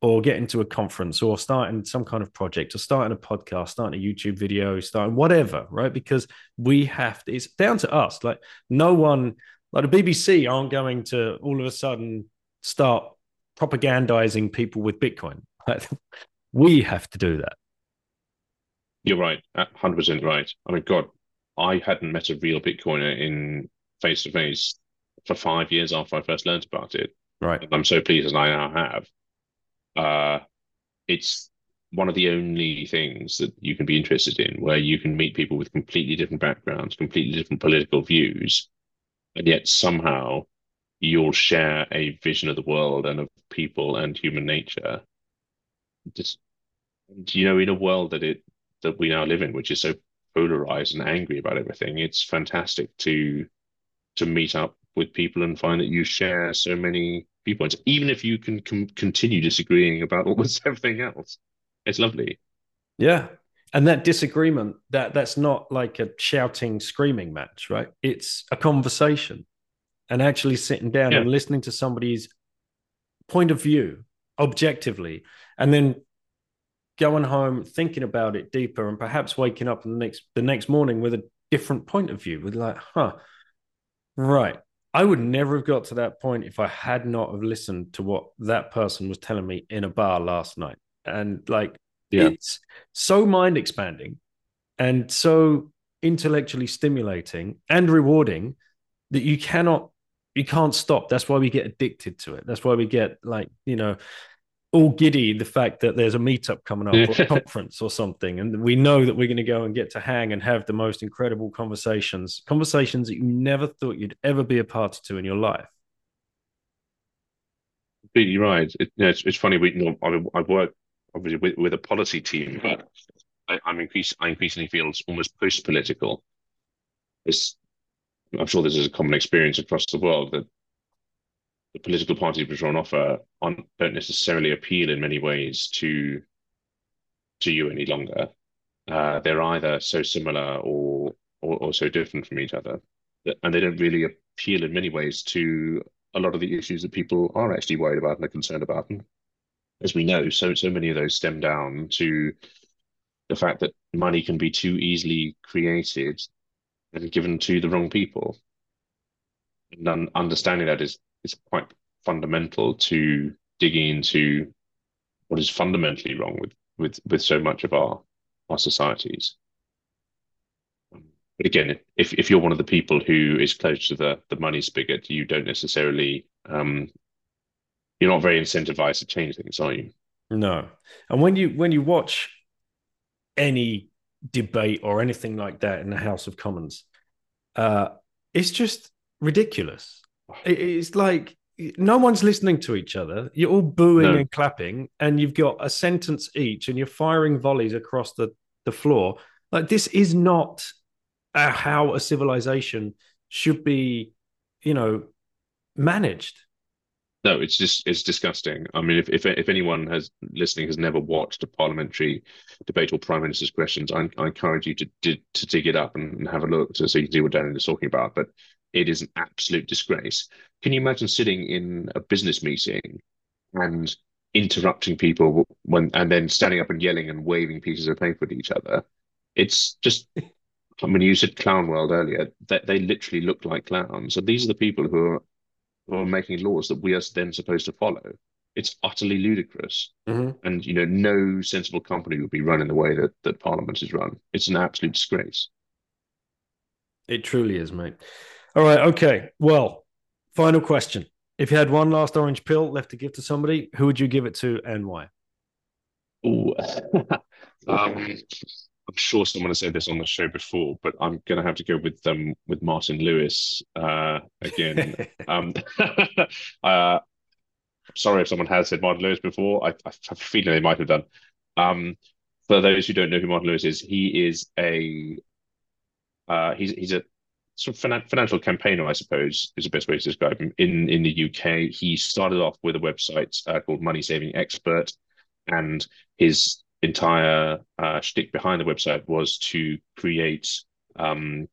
or getting to a conference, or starting some kind of project, or starting a podcast, starting a YouTube video, starting whatever, right? Because we have to. It's down to us. Like no one, like the BBC, aren't going to all of a sudden start propagandizing people with Bitcoin. we have to do that. You're right, hundred percent right. I mean, God, I hadn't met a real Bitcoiner in face to face for five years after I first learned about it. Right. And I'm so pleased as I now have. Uh, it's one of the only things that you can be interested in where you can meet people with completely different backgrounds, completely different political views, and yet somehow you'll share a vision of the world and of people and human nature. Just you know, in a world that it that we now live in, which is so polarized and angry about everything, it's fantastic to to meet up with people and find that you share so many viewpoints, even if you can com- continue disagreeing about almost everything else. It's lovely. Yeah, and that disagreement that that's not like a shouting, screaming match, right? It's a conversation and actually sitting down yeah. and listening to somebody's point of view objectively and then going home thinking about it deeper and perhaps waking up the next the next morning with a different point of view with like huh right i would never have got to that point if i had not have listened to what that person was telling me in a bar last night and like yeah. it's so mind expanding and so intellectually stimulating and rewarding that you cannot you can't stop. That's why we get addicted to it. That's why we get like, you know, all giddy the fact that there's a meetup coming up or a conference or something. And we know that we're going to go and get to hang and have the most incredible conversations, conversations that you never thought you'd ever be a part to in your life. Completely right. It, you know, it's, it's funny. We, you know, I, I work obviously with, with a policy team, but I, I'm increase, I increasingly feel it's almost post-political. It's, I'm sure this is a common experience across the world that the political parties which are on offer on, don't necessarily appeal in many ways to to you any longer. Uh, they're either so similar or, or, or so different from each other, and they don't really appeal in many ways to a lot of the issues that people are actually worried about and are concerned about. And as we know, so so many of those stem down to the fact that money can be too easily created and given to the wrong people. And understanding that is is quite fundamental to digging into what is fundamentally wrong with with with so much of our our societies. But again, if if you're one of the people who is close to the the money spigot, you don't necessarily um, you're not very incentivized to change things, are you? No. And when you when you watch any debate or anything like that in the House of Commons, uh, it's just ridiculous. It's like no one's listening to each other. You're all booing no. and clapping, and you've got a sentence each, and you're firing volleys across the, the floor. Like this is not a, how a civilization should be, you know, managed. No, it's just it's disgusting. I mean, if if if anyone has listening has never watched a parliamentary debate or prime minister's questions, I, I encourage you to, to to dig it up and, and have a look to so you can see what Daniel is talking about. But it is an absolute disgrace. Can you imagine sitting in a business meeting and interrupting people when and then standing up and yelling and waving pieces of paper at each other? It's just I mean you said clown world earlier, that they, they literally look like clowns. And these are the people who are who are making laws that we are then supposed to follow. It's utterly ludicrous. Mm-hmm. And you know, no sensible company would be run in the way that, that Parliament is run. It's an absolute disgrace. It truly is, mate. All right. Okay. Well, final question. If you had one last orange pill left to give to somebody, who would you give it to and why? Oh, um, I'm sure someone has said this on the show before, but I'm going to have to go with um with Martin Lewis uh, again. um, uh, sorry if someone has said Martin Lewis before. I, I have a feeling they might have done. Um, for those who don't know who Martin Lewis is, he is a uh, he's he's a sort of financial campaigner, I suppose, is the best way to describe him. In in the UK, he started off with a website uh, called Money Saving Expert, and his entire uh, shtick behind the website was to create um,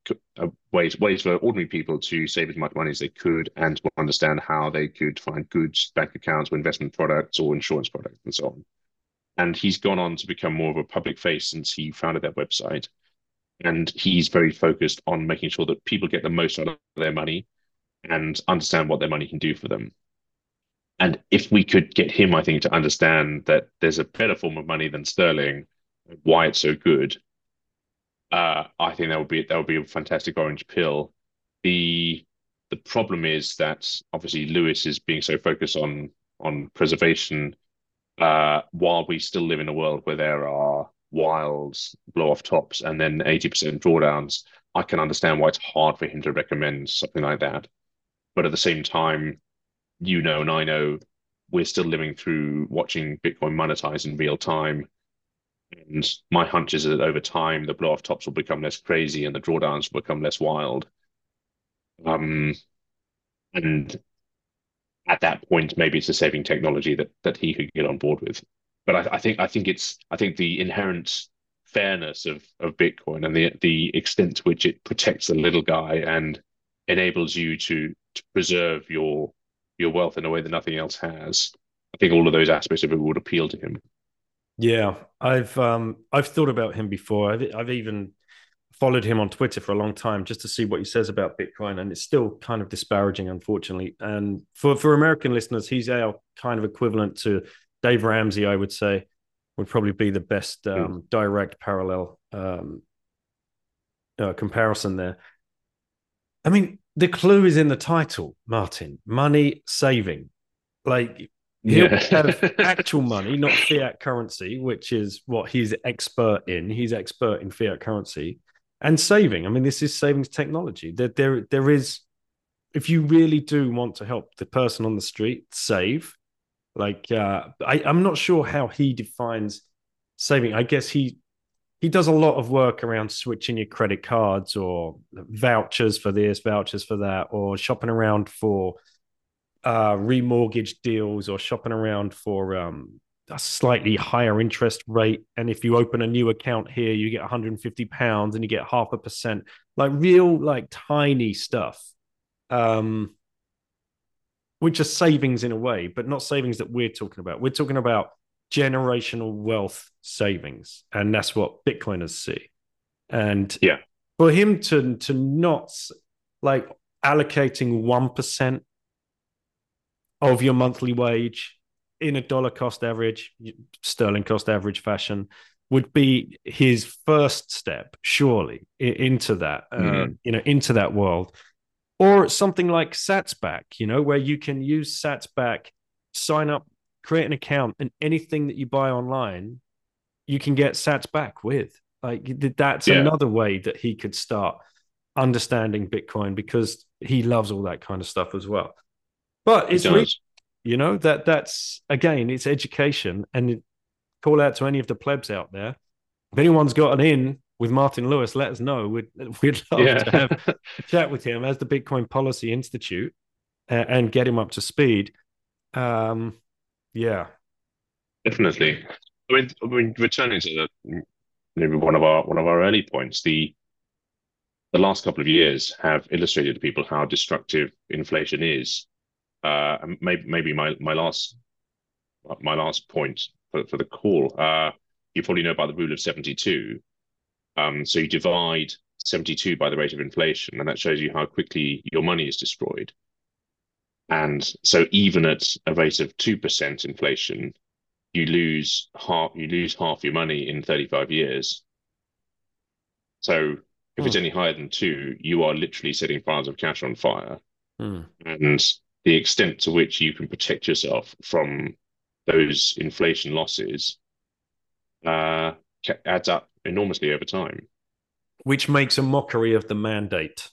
ways ways for ordinary people to save as much money as they could and to understand how they could find good bank accounts or investment products or insurance products and so on. And he's gone on to become more of a public face since he founded that website and he's very focused on making sure that people get the most out of their money and understand what their money can do for them. And if we could get him, I think, to understand that there's a better form of money than sterling, why it's so good, uh, I think that would be that would be a fantastic orange pill. The the problem is that obviously Lewis is being so focused on on preservation, uh, while we still live in a world where there are wilds, blow off tops, and then 80% drawdowns, I can understand why it's hard for him to recommend something like that. But at the same time, you know, and I know we're still living through watching Bitcoin monetize in real time. And my hunch is that over time, the blow off tops will become less crazy and the drawdowns will become less wild. Um, and at that point, maybe it's a saving technology that that he could get on board with but I, I, think I think it's I think the inherent fairness of of Bitcoin and the the extent to which it protects the little guy and enables you to to preserve your your wealth in a way that nothing else has. I think all of those aspects of it would appeal to him. Yeah, I've um I've thought about him before. I've I've even followed him on Twitter for a long time just to see what he says about Bitcoin, and it's still kind of disparaging, unfortunately. And for for American listeners, he's our kind of equivalent to Dave Ramsey, I would say, would probably be the best um, direct parallel um, uh, comparison there. I mean, the clue is in the title, Martin. Money saving. Like he'll Yeah. have actual money, not fiat currency, which is what he's expert in. He's expert in fiat currency and saving. I mean, this is savings technology. There, there, there is. If you really do want to help the person on the street save, like uh, I, I'm not sure how he defines saving. I guess he he does a lot of work around switching your credit cards or vouchers for this, vouchers for that, or shopping around for uh, remortgage deals or shopping around for um, a slightly higher interest rate. And if you open a new account here, you get 150 pounds and you get half a percent, like real, like tiny stuff, um, which are savings in a way, but not savings that we're talking about. We're talking about generational wealth savings, and that's what Bitcoiners see. And Yeah. for him to to not like allocating one percent of your monthly wage in a dollar cost average, sterling cost average fashion would be his first step, surely, into that, uh, Mhm. you know, into that world. Or something like Satsback, you know, where you can use Satsback, sign up, create an account, and anything that you buy online, you can get sats back with. Like that's Yeah. another way that he could start understanding Bitcoin because he loves all that kind of stuff as well. But it's you know that that's again it's education and it- call out to any of the plebs out there if anyone's got an in with martin lewis let us know we'd, we'd love yeah. to have a chat with him as the bitcoin policy institute uh, and get him up to speed um yeah Definitely. I mean, I mean, returning to the, maybe one of our one of our early points, the the last couple of years have illustrated to people how destructive inflation is. Uh, maybe maybe my my last my last point for, for the call. Uh, you probably know about the rule of seventy two. Um, so you divide seventy two by the rate of inflation, and that shows you how quickly your money is destroyed. And so even at a rate of two percent inflation, you lose half you lose half your money in 35 years so if it's Hmm. any higher than two you are literally setting piles of cash on fire Hmm. and the extent to which you can protect yourself from those inflation losses uh adds up enormously over time which makes a mockery of the mandate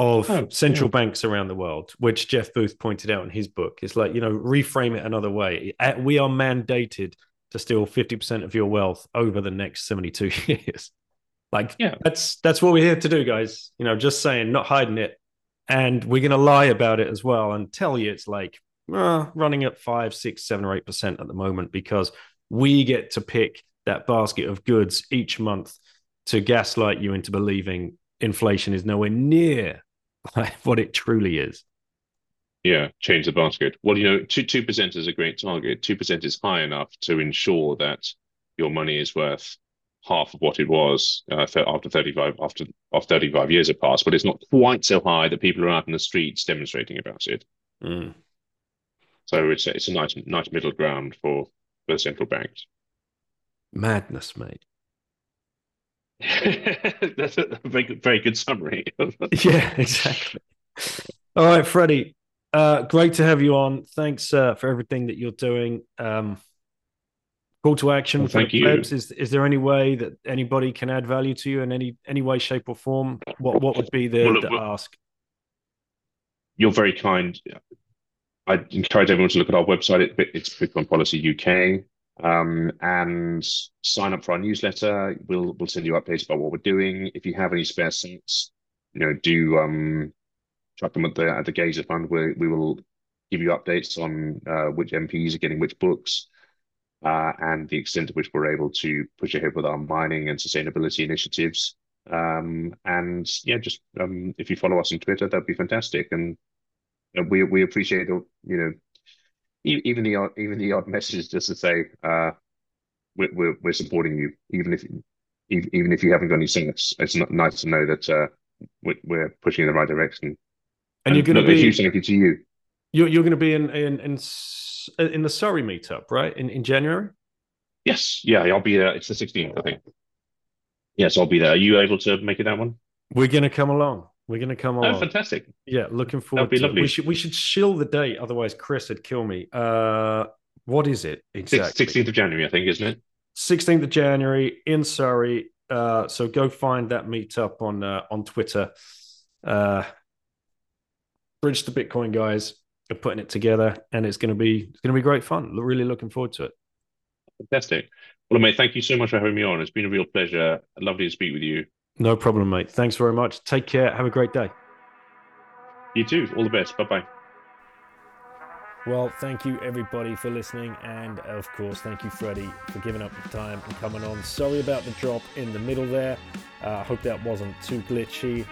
of Oh, central yeah. banks around the world, which Jeff Booth pointed out in his book. It's like, you know, reframe it another way. We are mandated to steal 50% of your wealth over the next 72 years. Like Yeah. that's that's what we're here to do, guys. You know, just saying, not hiding it. And we're gonna lie about it as well and tell you it's like uh, running at five, six, seven, or eight percent at the moment because we get to pick that basket of goods each month to gaslight you into believing inflation is nowhere near what it truly is. yeah change the basket well you know two two percent is a great target two percent is high enough to ensure that your money is worth half of what it was uh, after 35 after after 35 years have passed but it's not quite so high that people are out in the streets demonstrating about it Mm. so it's a, it's a nice nice middle ground for for the central banks Madness, mate. that's a very good, very good summary Yeah, exactly. All right, Freddie. Uh, great to have you on. Thanks uh, for everything that you're doing. Um, call to action Well, thank you. plebs. Is is there any way that anybody can add value to you in any any way, shape, or form? What what would be the, Well, the well- ask? you're very kind. I encourage everyone to look at our website. It, it's Bitcoin Policy UK, um, and sign up for our newsletter. We'll we'll send you updates about what we're doing. If you have any spare cents, you know, do um, chuck them at the at the Geyser Fund. We we will give you updates on uh, which MPs are getting which books. Uh, and the extent to which we're able to push ahead with our mining and sustainability initiatives. Um, and yeah, just um, if you follow us on Twitter, that'd be fantastic. And uh, we we appreciate you know even the odd even the odd message just to say uh we're we're, we're supporting you even if even if you haven't got any sense it's not nice to know that uh we're, pushing in the right direction. And you're going to be huge thank you to you. You're, you're going to be in in in in the Surrey meetup, right? In in January. yes. Yeah I'll be there. It's the 16th I think. Yes I'll be there. Are you able to make it that one? We're going to come along. We're going to come Oh, along. fantastic. Yeah, looking forward be to it. lovely. We should we should shill the date, otherwise Chris would kill me. Uh, what is it exactly? 16th of January, I think, isn't it? 16th of January in Surrey. Uh, so go find that meetup on uh, on Twitter. Uh, Bridge to Bitcoin guys are putting it together, and it's going to be it's going to be great fun. Really looking forward to it. Fantastic. Well, mate, thank you so much for having me on. It's been a real pleasure. Lovely to speak with you. No problem, mate. Thanks very much. Take care. Have a great day. You too. All the best. Bye bye. Well, thank you everybody for listening, and of course, thank you, Freddie, for giving up the time and coming on. Sorry about the drop in the middle there. Uh, I hope that wasn't too glitchy.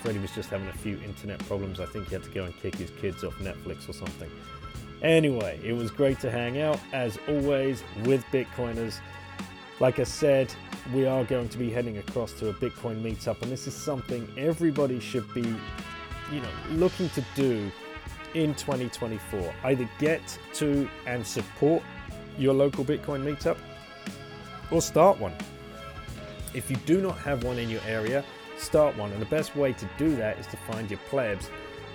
Freddie was just having a few internet problems. I think he had to go and kick his kids off Netflix or something. Anyway, it was great to hang out as always with Bitcoiners. Like I said, we are going to be heading across to a Bitcoin meetup, and this is something everybody should be, you know, looking to do in 2024. Either get to and support your local Bitcoin meetup or start one. If you do not have one in your area, start one. And the best way to do that is to find your plebs.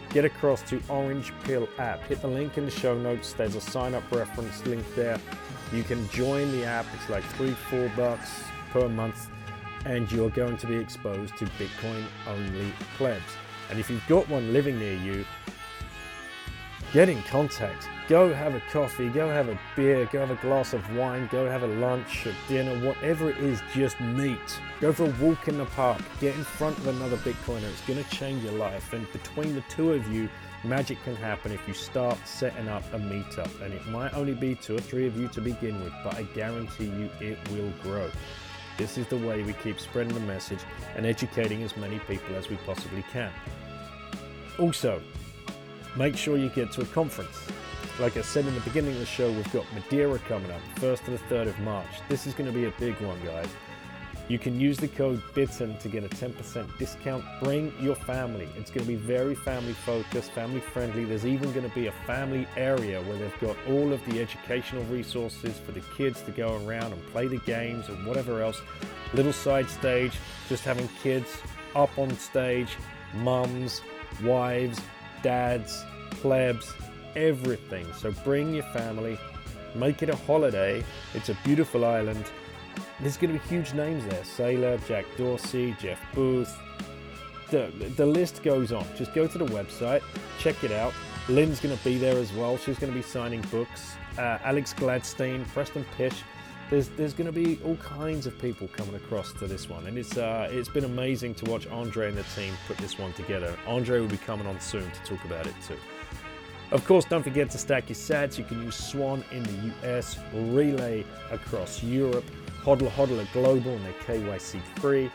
Get across to Orange Pill app. Hit the link in the show notes. There's a sign up reference link there. You can join the app. It's like three, four bucks per month, and you're going to be exposed to Bitcoin only plebs. And if you've got one living near you, get in contact. Go have a coffee, go have a beer, go have a glass of wine, go have a lunch, a dinner, whatever it is, just meet. Go for a walk in the park, get in front of another Bitcoiner. It's going to change your life. And between the two of you, magic can happen if you start setting up a meetup. And it might only be two or three of you to begin with, but I guarantee you it will grow. This is the way we keep spreading the message and educating as many people as we possibly can. Also, make sure you get to a conference. Like I said in the beginning of the show, we've got Madeira coming up, 1st to the 3rd of March. This is going to be a big one, guys. You can use the code BITTEN to get a 10% discount. Bring your family. It's going to be very family focused, family friendly. There's even going to be a family area where they've got all of the educational resources for the kids to go around and play the games and whatever else. Little side stage, just having kids up on stage, mums, wives, dads, plebs, everything. So bring your family, make it a holiday. It's a beautiful island. There's going to be huge names there Saylor, Jack Dorsey, Jeff Booth. The, the list goes on. Just go to the website, check it out. Lyn's going to be there as well. She's going to be signing books. Uh, Alex Gladstein, Preston Pysh. There's, there's going to be all kinds of people coming across to this one, and it's uh, it's been amazing to watch Andre and the team put this one together. Andre will be coming on soon to talk about it too. Of course, don't forget to stack your sats. You can use Swan in the US, Relai across Europe, Hodl Hodler Global and their KYC free,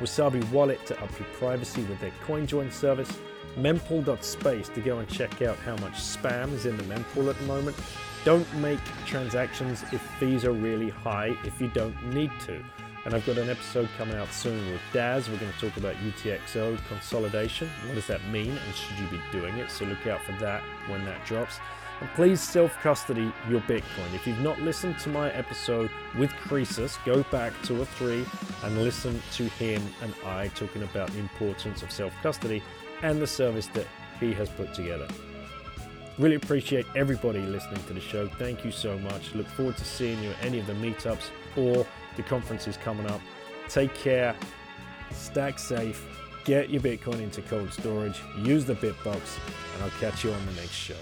Wasabi Wallet to up your privacy with their CoinJoin service, mempool.space to go and check out how much spam is in the mempool at the moment. Don't make transactions if fees are really high if you don't need to. And I've got an episode coming out soon with Daz. We're going to talk about UTXO consolidation. What does that mean? And should you be doing it? So look out for that when that drops. And please self custody your Bitcoin. If you've not listened to my episode with Croesus, go back two or three and listen to him and I talking about the importance of self custody and the service that he has put together. Really appreciate everybody listening to the show. Thank you so much. Look forward to seeing you at any of the meetups or the conferences coming up. Take care, stack safe, get your Bitcoin into cold storage, use the Bitbox, and I'll catch you on the next show.